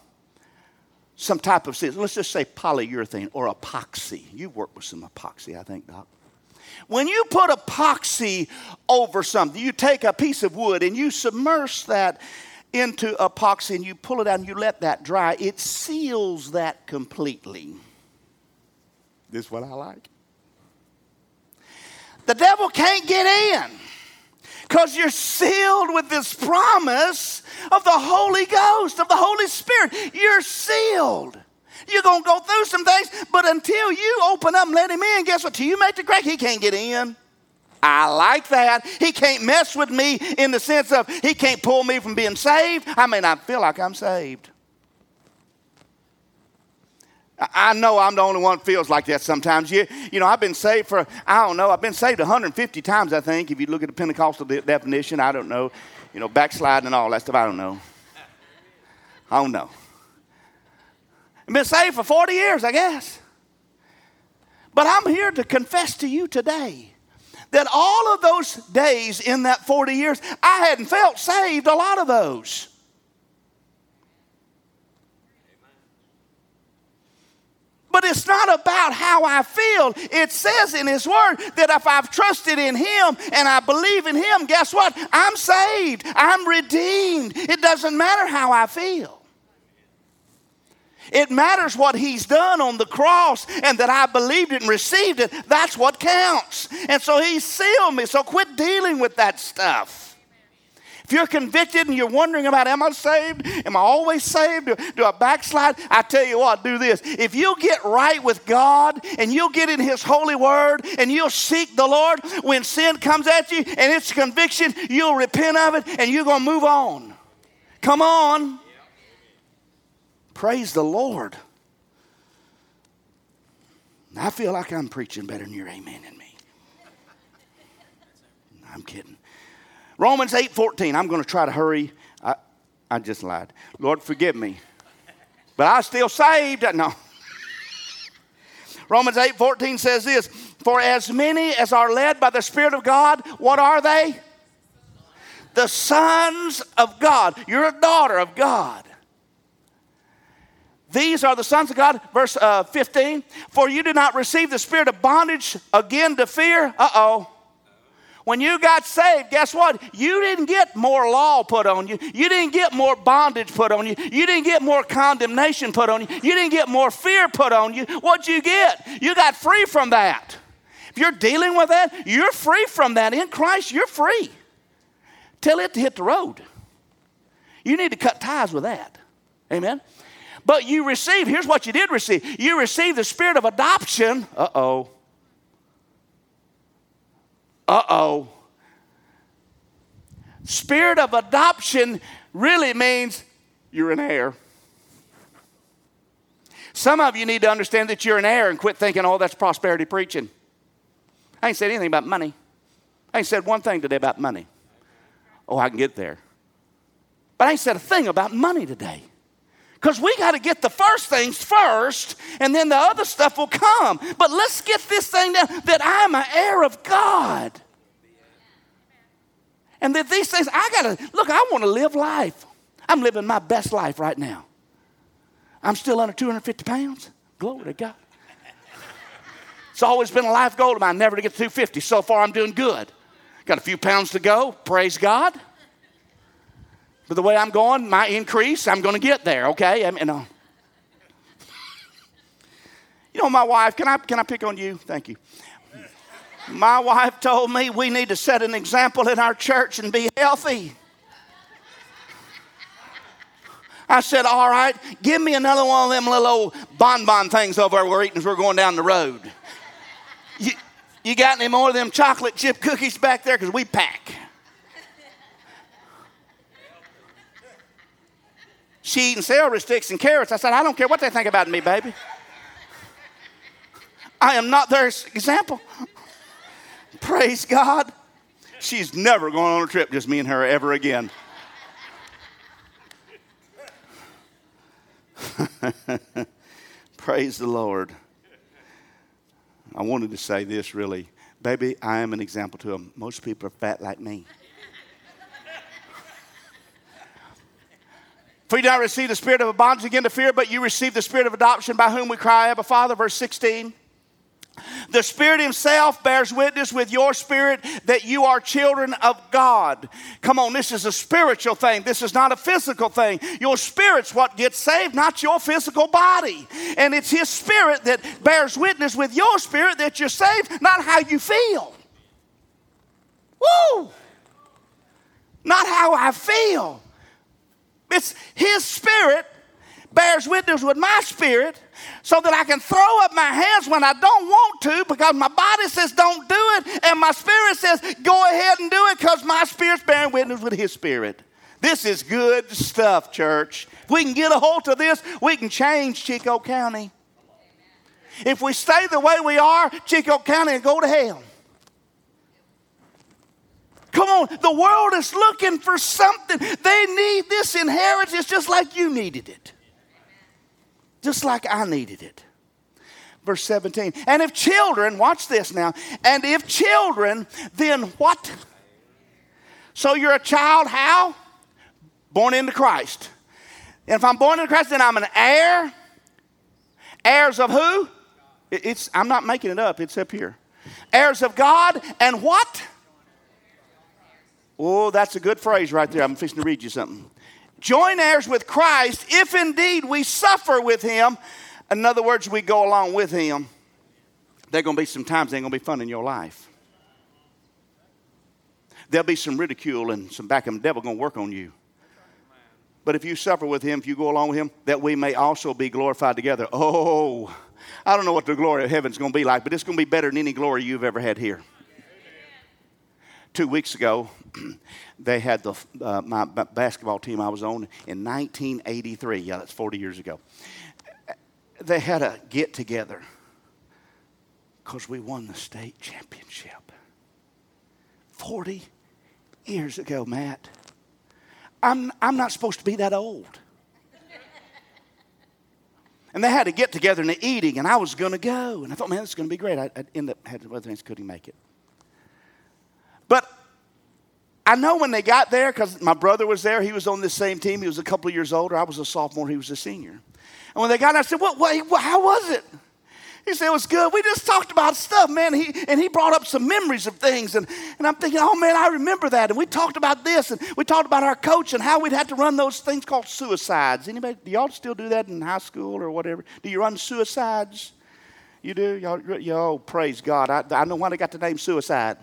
some type of, let's just say polyurethane or epoxy. You work with some epoxy, I think, Doc. When you put epoxy over something, you take a piece of wood and you submerge that into epoxy and you pull it out and you let that dry, it seals that completely. This is what I like. The devil can't get in because you're sealed with this promise of the Holy Ghost, of the Holy Spirit. You're sealed. You're going to go through some things, but until you open up and let him in, guess what? Till you make the crack, he can't get in. I like that. He can't mess with me in the sense of he can't pull me from being saved. I may not feel like I'm saved. I know I'm the only one feels like that sometimes. You, you know, I've been saved for, I don't know, I've been saved 150 times, I think. If you look at the Pentecostal de- definition, I don't know. You know, backsliding and all that stuff, I don't know. I don't know. I've been saved for 40 years, I guess. But I'm here to confess to you today that all of those days in that 40 years, I hadn't felt saved a lot of those. But it's not about how I feel. It says in His Word that if I've trusted in Him and I believe in Him, guess what? I'm saved. I'm redeemed. It doesn't matter how I feel. It matters what he's done on the cross and that I believed it and received it. That's what counts. And so he sealed me. So quit dealing with that stuff. If you're convicted and you're wondering about, am I saved? Am I always saved? Do, I backslide? I tell you what, do this. If you'll get right with God and you'll get in His holy word and you'll seek the Lord, when sin comes at you and it's conviction, you'll repent of it and you're going to move on. Come on. Praise the Lord. I feel like I'm preaching better than your amen in me. I'm kidding. Romans 8 14. I'm going to try to hurry. I, I just lied. Lord, forgive me. But I still saved. No. Romans 8 14 says this For as many as are led by the Spirit of God, what are they? The sons of God. You're a daughter of God. These are the sons of God, verse uh, 15. For you did not receive the spirit of bondage again to fear. Uh oh. When you got saved, guess what? You didn't get more law put on you. You didn't get more bondage put on you. You didn't get more condemnation put on you. You didn't get more fear put on you. What'd you get? You got free from that. If you're dealing with that, you're free from that. In Christ, you're free. Tell it to hit the road. You need to cut ties with that. Amen. But you receive, here's what you did receive. You received the spirit of adoption. Uh oh uh oh. Spirit of adoption really means you're an heir. Some of you need to understand that you're an heir and quit thinking, oh, that's prosperity preaching. I ain't said anything about money. I ain't said one thing today about money. Oh, I can get there. But I ain't said a thing about money today. Because we got to get the first things first, and then the other stuff will come. But let's get this thing down that I'm an heir of God. And that these things, I got to, look, I want to live life. I'm living my best life right now. I'm still under 250 pounds. Glory to God. It's always been a life goal of mine never to get to 250. So far, I'm doing good. Got a few pounds to go. Praise God. But the way I'm going, my increase, I'm going to get there, okay? I mean, you know, my wife, can I, can I pick on you? Thank you. My wife told me we need to set an example in our church and be healthy. I said, All right, give me another one of them little old bonbon things over there we're eating as we're going down the road. You, you got any more of them chocolate chip cookies back there? Because we pack. She eating celery sticks and carrots. I said, I don't care what they think about me, baby. I am not their example. Praise God. She's never going on a trip, just me and her, ever again. Praise the Lord. I wanted to say this really. Baby, I am an example to them. Most people are fat like me. For you did not receive the spirit of bondage again to fear, but you received the spirit of adoption by whom we cry, Abba Father. Verse 16. The Spirit Himself bears witness with your spirit that you are children of God. Come on, this is a spiritual thing. This is not a physical thing. Your spirit's what gets saved, not your physical body. And it's His Spirit that bears witness with your spirit that you're saved, not how you feel. Woo! Not how I feel. It's His Spirit bears witness with my spirit so that I can throw up my hands when I don't want to because my body says don't do it and my spirit says go ahead and do it because my spirit's bearing witness with his spirit. This is good stuff, church. If we can get a hold of this, we can change Chicot County. If we stay the way we are, Chicot County will go to hell. Come on, the world is looking for something. They need this inheritance just like you needed it. Just like I needed it. Verse 17. And if children, watch this now, and if children, then what? So you're a child, how? Born into Christ. And if I'm born into Christ, then I'm an heir. Heirs of who? It's, I'm not making it up, it's up here. Heirs of God, and what? Oh, that's a good phrase right there. I'm fixing to read you something. Join heirs with Christ if indeed we suffer with him. In other words, we go along with him. There are going to be some times they ain't going to be fun in your life. There'll be some ridicule and some back of the devil going to work on you. But if you suffer with him, if you go along with him, that we may also be glorified together. Oh, I don't know what the glory of heaven's going to be like, but it's going to be better than any glory you've ever had here two weeks ago, they had the, uh, my basketball team I was on in 1983. Yeah, that's 40 years ago. They had a get together because we won the state championship. 40 years ago, Matt. I'm, I'm not supposed to be that old. And they had to get together and eating, and I was going to go. And I thought, man, this is going to be great. I, I ended up had other things couldn't make it. But I know when they got there, because my brother was there, he was on the same team. He was a couple of years older. I was a sophomore, he was a senior. And when they got there, I said, what, what, how was it? He said, it was good. We just talked about stuff, man. He, and he brought up some memories of things. And, and I'm thinking, oh, man, I remember that. And we talked about this. And we talked about our coach and how we'd had to run those things called suicides. Anybody, do y'all still do that in high school or whatever? Do you run suicides? You do? Y'all, y'all praise God. I, I know why they got the name suicide.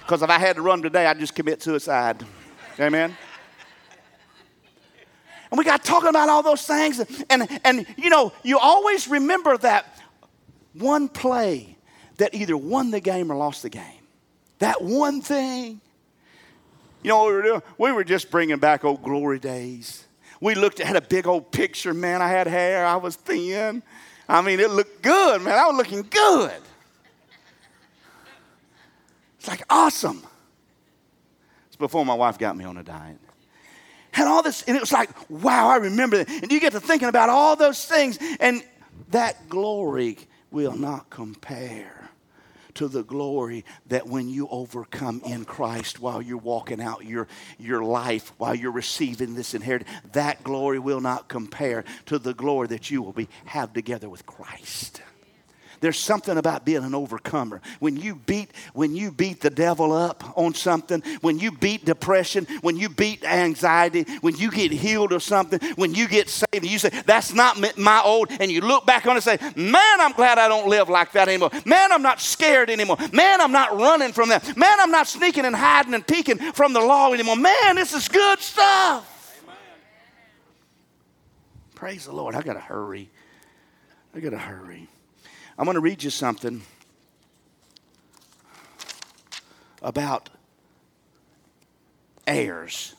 Because if I had to run today, I'd just commit suicide. Amen? And we got talking about all those things. And, and, you know, you always remember that one play that either won the game or lost the game. That one thing. You know what we were doing? We were just bringing back old glory days. We looked at had a big old picture, man. I had hair, I was thin. I mean, it looked good, man. I was looking good. It's like awesome. It's before my wife got me on a diet. Had all this, and it was like, wow, I remember that. And you get to thinking about all those things, and that glory will not compare to the glory that when you overcome in Christ while you're walking out your, your life, while you're receiving this inheritance, that glory will not compare to the glory that you will be have together with Christ. There's something about being an overcomer. When you beat when you beat the devil up on something, when you beat depression, when you beat anxiety, when you get healed of something, when you get saved, you say that's not my old, and you look back on it and say, "Man, I'm glad I don't live like that anymore. Man, I'm not scared anymore. Man, I'm not running from that. Man, I'm not sneaking and hiding and peeking from the law anymore. Man, this is good stuff." Praise the Lord. I got to hurry. I got to hurry. I'm going to read you something about heirs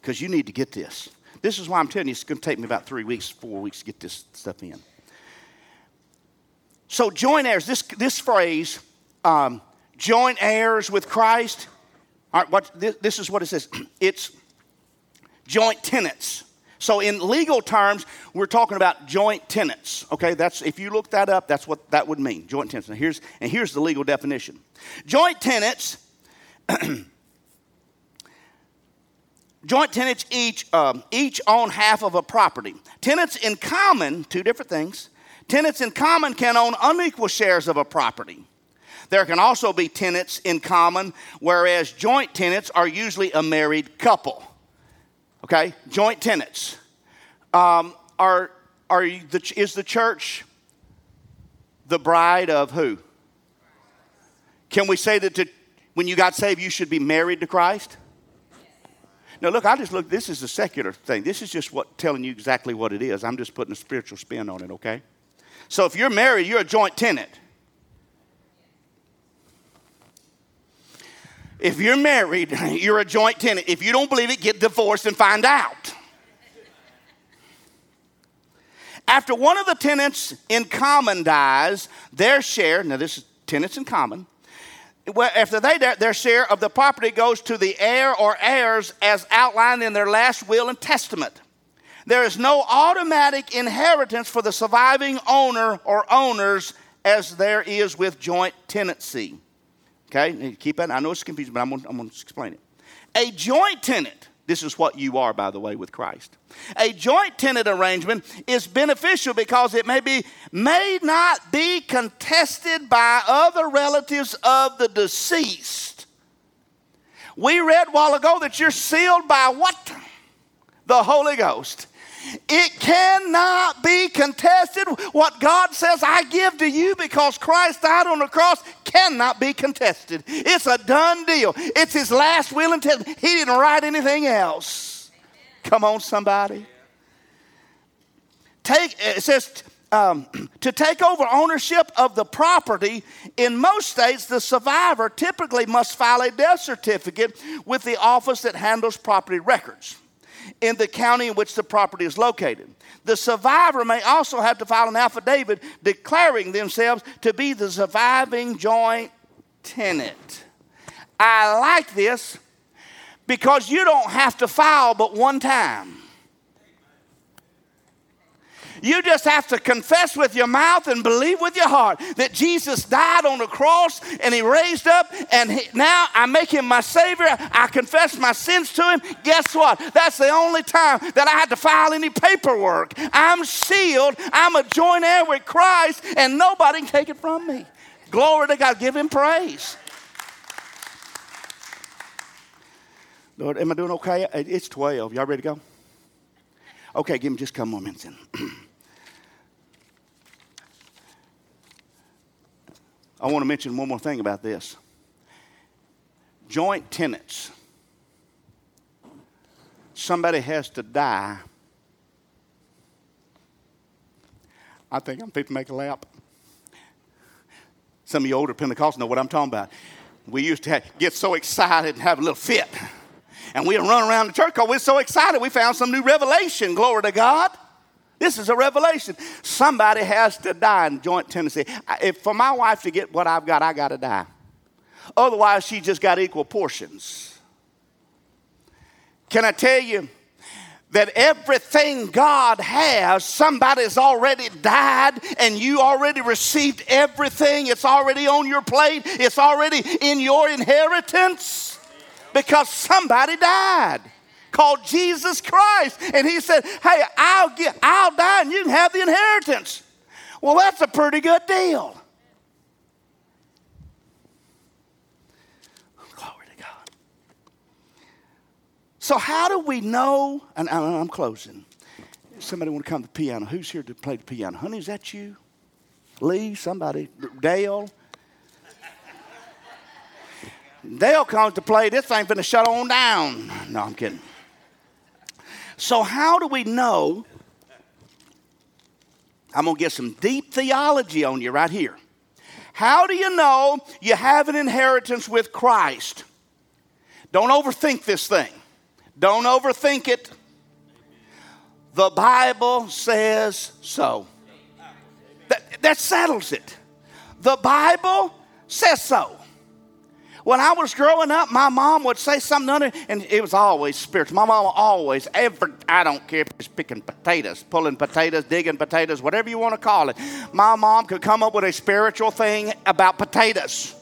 because you need to get this. This is why I'm telling you it's going to take me about three weeks, four weeks to get this stuff in. So, joint heirs, this, this phrase, um, joint heirs with Christ, all right, what, this, this is what it says it's joint tenants. So, in legal terms, we're talking about joint tenants. Okay, that's if you look that up, that's what that would mean. Joint tenants. And here's and here's the legal definition. Joint tenants. joint tenants each um, each own half of a property. Tenants in common, two different things. Tenants in common can own unequal shares of a property. There can also be tenants in common, whereas joint tenants are usually a married couple. Okay, joint tenants. Um, are, are the, is the church the bride of who? Can we say that to, when you got saved, you should be married to Christ? Now, look, I just look, this is a secular thing. This is just what telling you exactly what it is. I'm just putting a spiritual spin on it, okay? So if you're married, you're a joint tenant. If you're married, you're a joint tenant. If you don't believe it, get divorced and find out. After one of the tenants in common dies, their share, now this is tenants in common, after they die, their share of the property goes to the heir or heirs as outlined in their last will and testament. There is no automatic inheritance for the surviving owner or owners as there is with joint tenancy. Okay, keep that. I know it's confusing, but I'm going, to explain it. A joint tenant, this is what you are, by the way, with Christ. A joint tenant arrangement is beneficial because it may be may not be contested by other relatives of the deceased. We read while ago that you're sealed by what? The Holy Ghost. It cannot be contested. What God says, I give to you because Christ died on the cross, cannot be contested. It's a done deal. It's his last will and testament. He didn't write anything else. Come on, somebody. Take, it says, um, to take over ownership of the property, in most states, the survivor typically must file a death certificate with the office that handles property records in the county in which the property is located. The survivor may also have to file an affidavit declaring themselves to be the surviving joint tenant. I like this because you don't have to file but one time. You just have to confess with your mouth and believe with your heart that Jesus died on the cross and he raised up, and he, now I make him my Savior. I confess my sins to him. Guess what? That's the only time that I had to file any paperwork. I'm sealed, I'm a joint heir with Christ, and nobody can take it from me. Glory to God. Give him praise. Lord, am I doing okay? It's 12. Y'all ready to go? Okay, give me just a couple more minutes I want to mention one more thing about this joint tenants. Somebody has to die. I think I'm fit to make a lap. Some of you older Pentecostals know what I'm talking about. We used to have, get so excited and have a little fit. And we'd run around the church because we're so excited. We found some new revelation. Glory to God. This is a revelation. Somebody has to die in joint tenancy. If for my wife to get what I've got, I got to die. Otherwise, she just got equal portions. Can I tell you that everything God has, somebody's already died and you already received everything? It's already on your plate, it's already in your inheritance because somebody died called Jesus Christ. And he said, Hey, I'll, get, I'll die and you can have the inheritance. Well, that's a pretty good deal. Glory to God. So, how do we know? And I'm closing. Somebody want to come to the piano. Who's here to play the piano? Honey, is that you? Lee, somebody, Dale. Dale comes to play, this thing finna shut on down. No, I'm kidding. So, how do we know? I'm gonna get some deep theology on you right here. How do you know you have an inheritance with Christ? Don't overthink this thing. Don't overthink it. The Bible says so. That, that settles it. The Bible says so. When I was growing up, my mom would say something and it was always spiritual. My mom always, ever, I don't care if it's picking potatoes, pulling potatoes, digging potatoes, whatever you want to call it. My mom could come up with a spiritual thing about potatoes.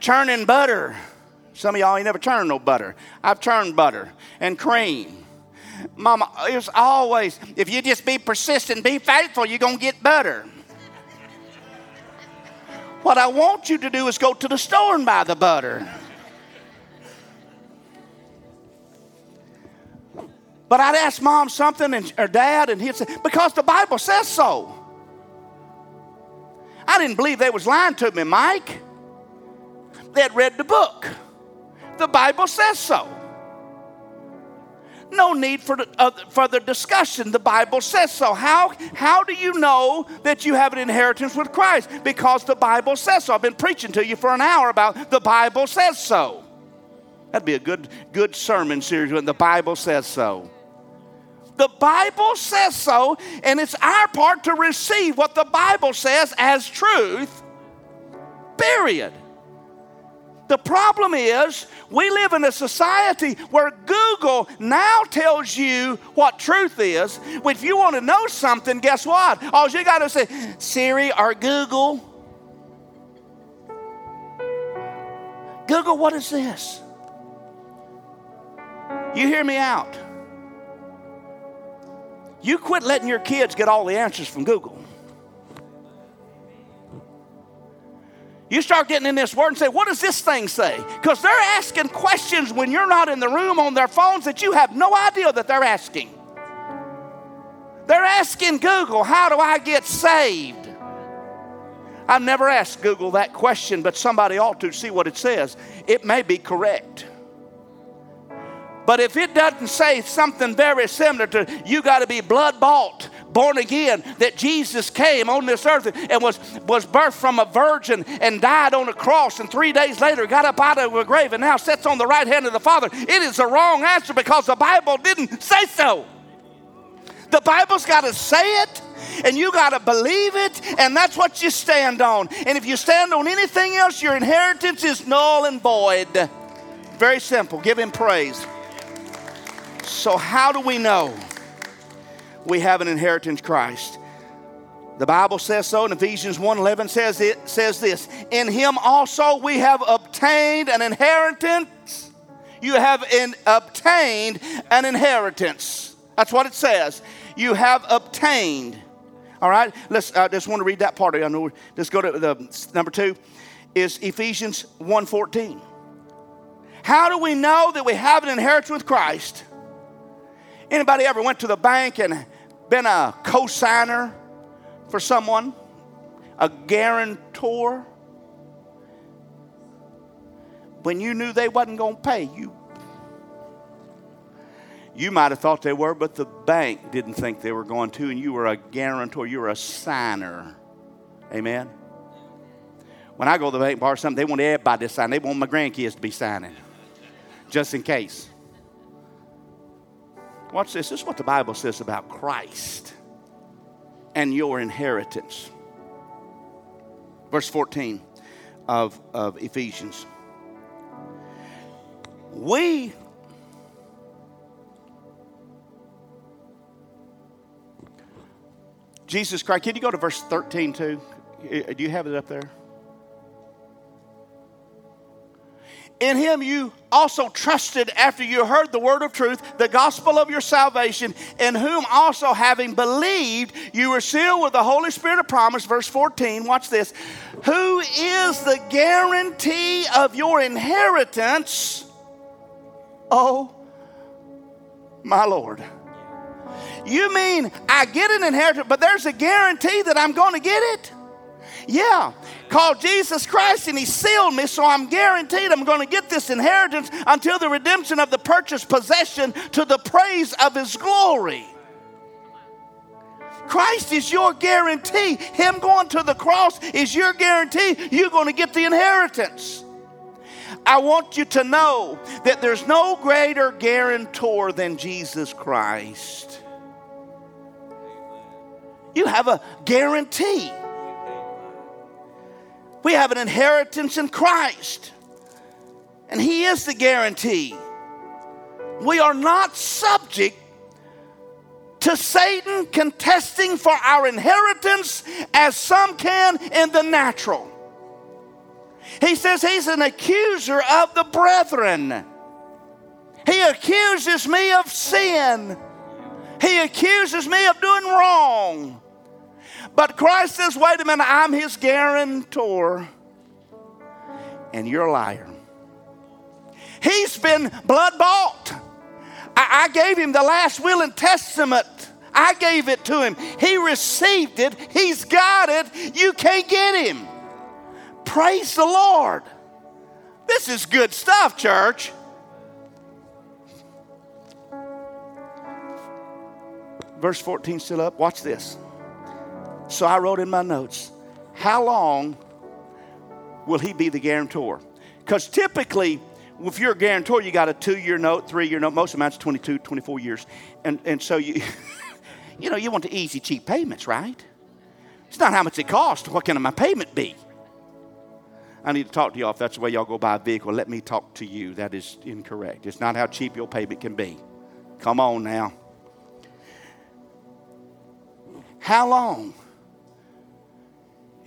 Churning butter. Some of y'all ain't never churned no butter. I've churned butter and cream. Mama, it's always, if you just be persistent, be faithful, you're going to get butter. What I want you to do is go to the store and buy the butter. But I'd ask mom something and, or dad, and he'd say, because the Bible says so. I didn't believe they was lying to me, Mike. They had read the book. The Bible says so. No need for uh, further discussion. The Bible says so. How, how do you know that you have an inheritance with Christ? Because the Bible says so. I've been preaching to you for an hour about the Bible says so. That'd be a good, good sermon series when the Bible says so. The Bible says so, and it's our part to receive what the Bible says as truth, period. The problem is, we live in a society where Google now tells you what truth is. If you want to know something, guess what? All you got to say, Siri or Google. Google, what is this? You hear me out. You quit letting your kids get all the answers from Google. You start getting in this word and say, What does this thing say? Because they're asking questions when you're not in the room on their phones that you have no idea that they're asking. They're asking Google, How do I get saved? I've never asked Google that question, but somebody ought to see what it says. It may be correct. But if it doesn't say something very similar to you got to be blood bought, born again, that Jesus came on this earth and was, was birthed from a virgin and died on a cross, and three days later got up out of a grave and now sits on the right hand of the Father, it is the wrong answer because the Bible didn't say so. The Bible's got to say it, and you got to believe it, and that's what you stand on. And if you stand on anything else, your inheritance is null and void. Very simple. Give Him praise. So, how do we know? we have an inheritance Christ. The Bible says so in Ephesians 1:11 says it says this, in him also we have obtained an inheritance. You have in, obtained an inheritance. That's what it says. You have obtained. All right, let's. I just want to read that part. I know. Let's go to the number two. Is Ephesians 1:14. How do we know that we have an inheritance with Christ? Anybody ever went to the bank and been a co-signer for someone? A guarantor? When you knew they wasn't going to pay, you you might have thought they were, but the bank didn't think they were going to, and you were a guarantor, you were a signer. Amen. When I go to the bank and borrow something, they want everybody to sign. They want my grandkids to be signing, just in case. Watch this. This is what the Bible says about Christ and your inheritance. Verse 14 of, of Ephesians. We Jesus Christ. Can you go to verse 13 too? Uh, do you have it up there? In him you also trusted after you heard the word of truth, the gospel of your salvation, in whom also having believed, you were sealed with the Holy Spirit of promise. Verse 14, watch this. Who is the guarantee of your inheritance? Oh, my Lord. You mean I get an inheritance, but there's a guarantee that I'm going to get it? Yeah, called Jesus Christ and He sealed me, so I'm guaranteed I'm going to get this inheritance until the redemption of the purchased possession to the praise of His glory. Christ is your guarantee. Him going to the cross is your guarantee you're going to get the inheritance. I want you to know that there's no greater guarantor than Jesus Christ. You have a guarantee. We have an inheritance in Christ, and He is the guarantee. We are not subject to Satan contesting for our inheritance as some can in the natural. He says he's an accuser of the brethren. He accuses me of sin. He accuses me of doing. But Christ says, wait a minute, I'm his guarantor. And you're a liar. He's been blood bought. I, I gave him the last will and testament. I gave it to him. He received it. He's got it. You can't get him. Praise the Lord. This is good stuff, church. Verse 14 still up. Watch this. So I wrote in my notes, how long will he be the guarantor? Because typically, if you're a guarantor, you got a two year note, three year note, most amounts 22, 24 years. And, and so you, you know, you want the easy, cheap payments, right? It's not how much it costs. What can my payment be? I need to talk to y'all. If that's the way y'all go buy a vehicle, let me talk to you. That is incorrect. It's not how cheap your payment can be. Come on now. How long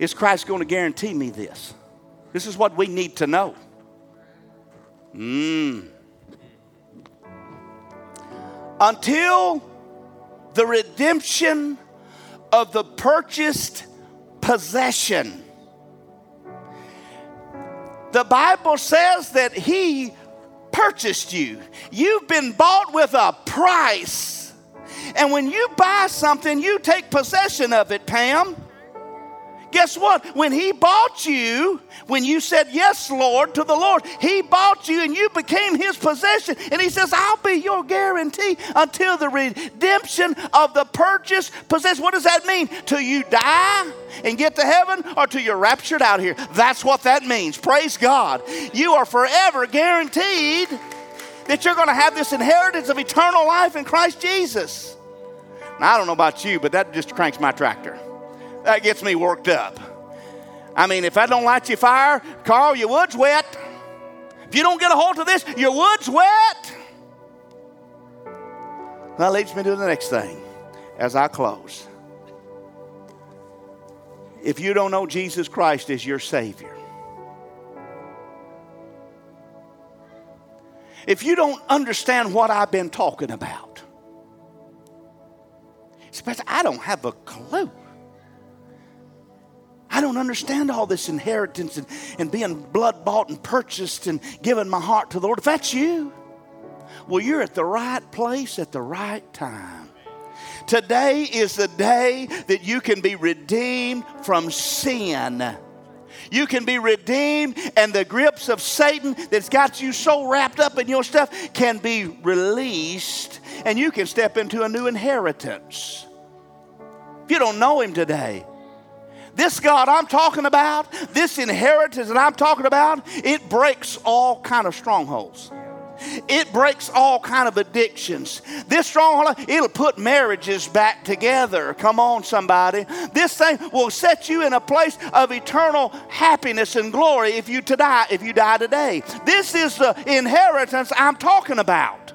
is Christ going to guarantee me this? This is what we need to know. Mm. Until the redemption of the purchased possession. The Bible says that He purchased you. You've been bought with a price. And when you buy something, you take possession of it, Pam. Guess what? When He bought you, when you said yes, Lord, to the Lord, He bought you and you became His possession. And He says, I'll be your guarantee until the redemption of the purchased possession. What does that mean? Till you die and get to heaven or till you're raptured out here? That's what that means. Praise God. You are forever guaranteed that you're going to have this inheritance of eternal life in Christ Jesus. Now, I don't know about you, but that just cranks my tractor. That gets me worked up. I mean, if I don't light your fire, Carl, your wood's wet. If you don't get a hold of this, your wood's wet. That leads me to the next thing. as I close. If you don't know Jesus Christ as your Savior, if you don't understand what I've been talking about, I don't have a clue. Don't understand all this inheritance and, and being blood bought and purchased and giving my heart to the Lord. If that's you, well, you're at the right place at the right time. Today is the day that you can be redeemed from sin. You can be redeemed, and the grips of Satan that's got you so wrapped up in your stuff can be released, and you can step into a new inheritance. If you don't know Him today, this God I'm talking about, this inheritance that I'm talking about, it breaks all kind of strongholds. It breaks all kind of addictions. This stronghold, it'll put marriages back together. Come on, somebody. This thing will set you in a place of eternal happiness and glory if you to die, if you die today. This is the inheritance I'm talking about.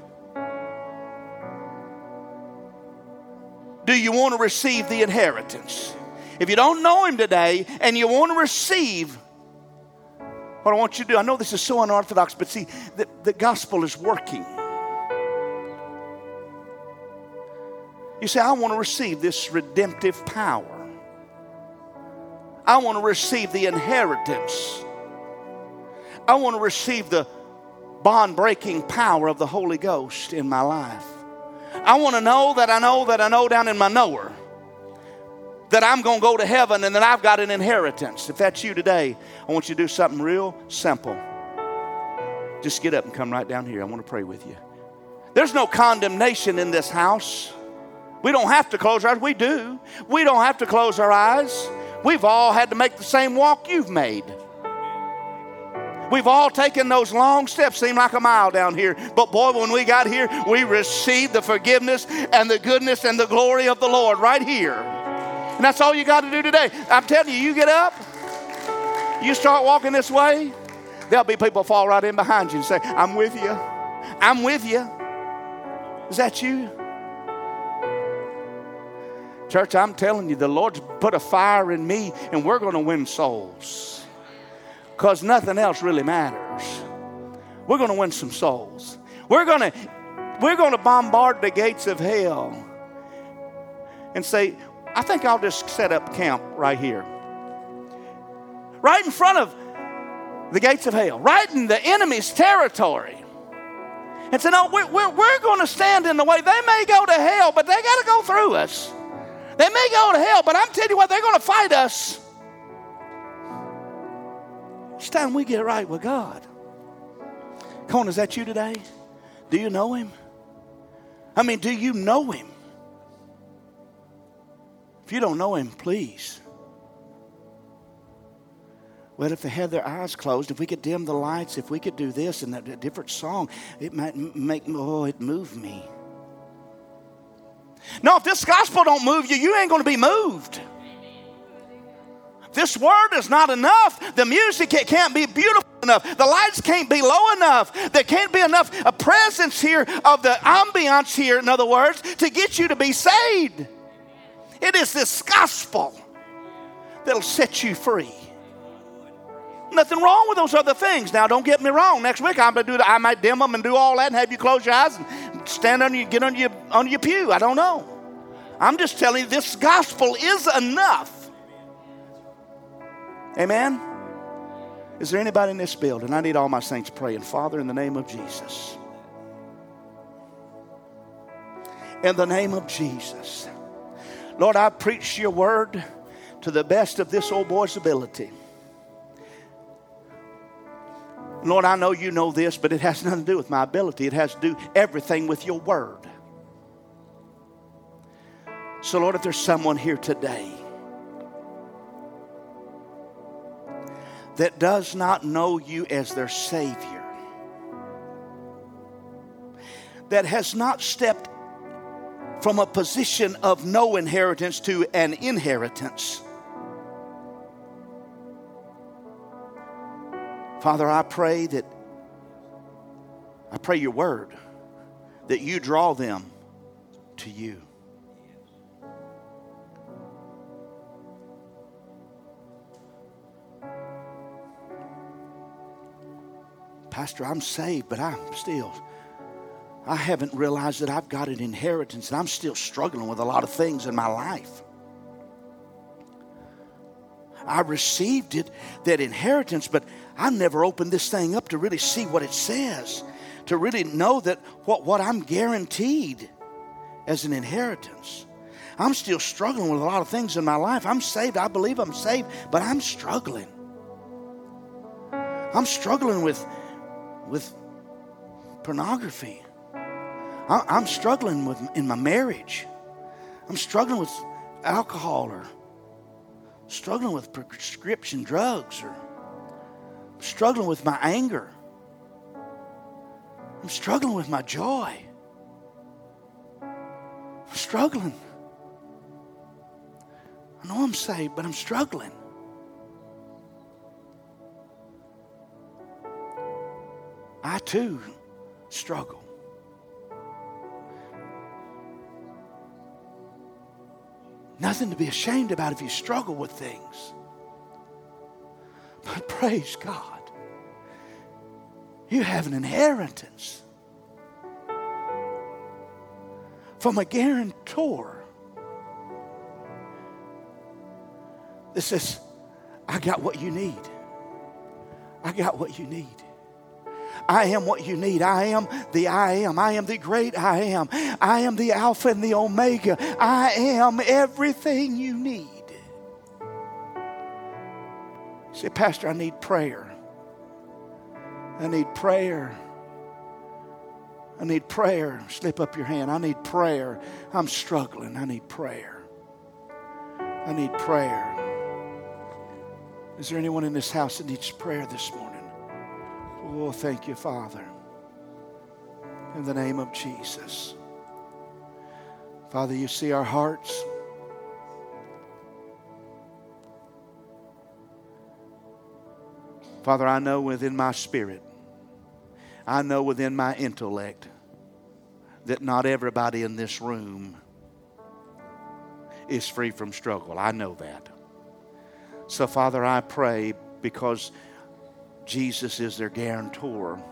Do you want to receive the inheritance? If you don't know Him today and you want to receive what I want you to do, I know this is so unorthodox, but see, the, the gospel is working. You say, I want to receive this redemptive power. I want to receive the inheritance. I want to receive the bond breaking power of the Holy Ghost in my life. I want to know that I know that I know down in my knower that I'm going to go to heaven and that I've got an inheritance. If that's you today, I want you to do something real simple. Just get up and come right down here. I want to pray with you. There's no condemnation in this house. We don't have to close our eyes. We do. We don't have to close our eyes. We've all had to make the same walk you've made. We've all taken those long steps, seem like a mile down here. But boy, when we got here, we received the forgiveness and the goodness and the glory of the Lord right here. And that's all you got to do today. I'm telling you, you get up, you start walking this way, there'll be people fall right in behind you and say, I'm with you. I'm with you. Is that you? Church, I'm telling you, the Lord's put a fire in me, and we're going to win souls. Because nothing else really matters. We're going to win some souls. We're going to we're going to bombard the gates of hell and say, I think I'll just set up camp right here. Right in front of the gates of hell, right in the enemy's territory. And say, no, we're, we're, we're going to stand in the way. They may go to hell, but they got to go through us. They may go to hell, but I'm telling you what, they're going to fight us. It's time we get right with God. Come on, is that you today? Do you know Him? I mean, do you know Him? If you don't know him, please. Well, if they had their eyes closed, if we could dim the lights, if we could do this and a different song, it might make, oh, it move me. No, if this gospel don't move you, you ain't going to be moved. This word is not enough. The music it can't be beautiful enough. The lights can't be low enough. There can't be enough a presence here of the ambiance here, in other words, to get you to be saved. It is this gospel that'll set you free. Nothing wrong with those other things. Now, don't get me wrong. Next week, I'm gonna do. I might dim them and do all that, and have you close your eyes and stand on you, get on your on your pew. I don't know. I'm just telling you, this gospel is enough. Amen. Is there anybody in this building? I need all my saints praying. Father, in the name of Jesus. In the name of Jesus. Lord, I preach your word to the best of this old boy's ability. Lord, I know you know this, but it has nothing to do with my ability. It has to do everything with your word. So, Lord, if there's someone here today that does not know you as their Savior, that has not stepped from a position of no inheritance to an inheritance. Father, I pray that, I pray your word, that you draw them to you. Pastor, I'm saved, but I'm still I haven't realized that I've got an inheritance and I'm still struggling with a lot of things in my life. I received it, that inheritance, but I never opened this thing up to really see what it says, to really know that what, what I'm guaranteed as an inheritance. I'm still struggling with a lot of things in my life. I'm saved. I believe I'm saved, but I'm struggling. I'm struggling with, with pornography. I'm struggling with in my marriage. I'm struggling with alcohol or struggling with prescription drugs or struggling with my anger. I'm struggling with my joy. I'm struggling. I know I'm saved, but I'm struggling. I too struggle. Nothing to be ashamed about if you struggle with things. But praise God, you have an inheritance from a guarantor that says, I got what you need. I got what you need. I am what you need. I am the I am. I am the great I am. I am the Alpha and the Omega. I am everything you need. say, Pastor, I need prayer. I need prayer. I need prayer. Slip up your hand. I need prayer. I'm struggling. I need prayer. I need prayer. Is there anyone in this house that needs prayer this morning? Oh, thank you, Father. In the name of Jesus. Father, you see our hearts. Father, I know within my spirit, I know within my intellect that not everybody in this room is free from struggle. I know that. So, Father, I pray because Jesus is their guarantor.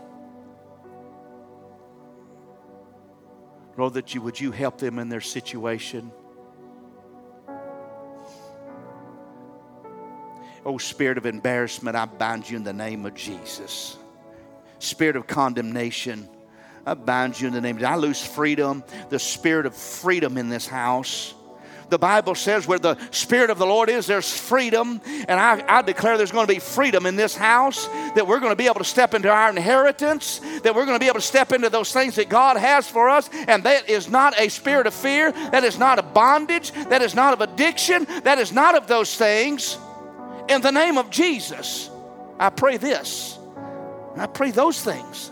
Lord, that you would you help them in their situation. Oh, spirit of embarrassment, I bind you in the name of Jesus. Spirit of condemnation, I bind you in the name of. I lose freedom, the spirit of freedom in this house. The Bible says where the Spirit of the Lord is, there's freedom. And I, I declare there's going to be freedom in this house, that we're going to be able to step into our inheritance, that we're going to be able to step into those things that God has for us. And that is not a spirit of fear, that is not a bondage, that is not of addiction, that is not of those things. In the name of Jesus, I pray this. I pray those things.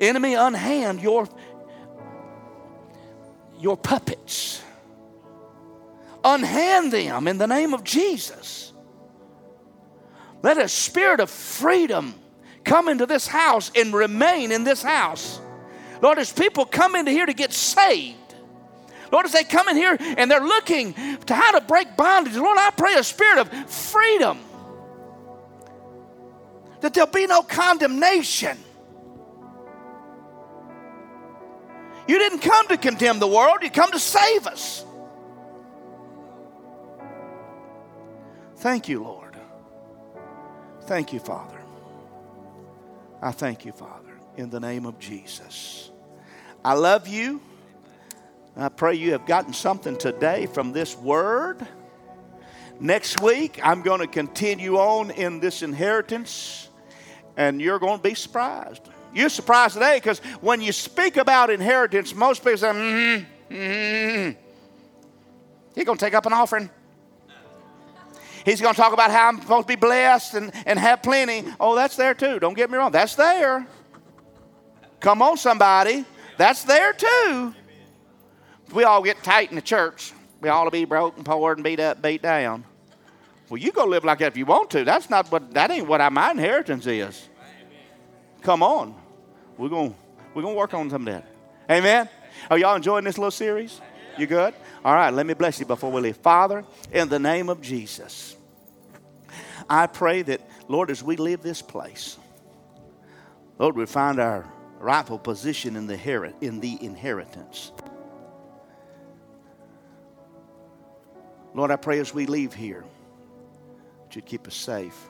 Enemy, unhand your your puppets. Unhand them in the name of Jesus. Let a spirit of freedom come into this house and remain in this house. Lord, as people come into here to get saved, Lord, as they come in here and they're looking to how to break bondage, Lord, I pray a spirit of freedom. That there'll be no condemnation. You didn't come to condemn the world, you come to save us. Thank you, Lord. Thank you, Father. I thank you, Father, in the name of Jesus. I love you. I pray you have gotten something today from this word. Next week, I'm going to continue on in this inheritance, and you're going to be surprised. You're surprised today because when you speak about inheritance, most people say, mm-hmm, mm-hmm. He's going to take up an offering. He's going to talk about how I'm supposed to be blessed and, and have plenty. Oh, that's there too. Don't get me wrong. That's there. Come on, somebody. That's there too. We all get tight in the church. We all be broke and poor and beat up, beat down. Well, you go live like that if you want to. That's not what that ain't what my inheritance is. Come on. We're going we're to work on some of that. Amen. Are y'all enjoying this little series? You good? All right, let me bless you before we leave. Father, in the name of Jesus, I pray that, Lord, as we leave this place, Lord, we find our rightful position in the, in the inheritance. Lord, I pray as we leave here that you'd keep us safe.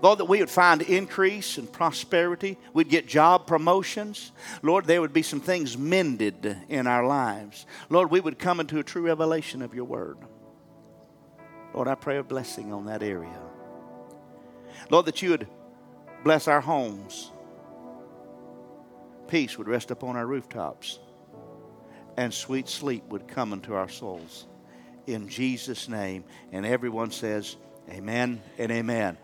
Lord, that we would find increase and prosperity. We'd get job promotions. Lord, there would be some things mended in our lives. Lord, we would come into a true revelation of your word. Lord, I pray a blessing on that area. Lord, that you would bless our homes. Peace would rest upon our rooftops, and sweet sleep would come into our souls. In Jesus' name. And everyone says, Amen and amen.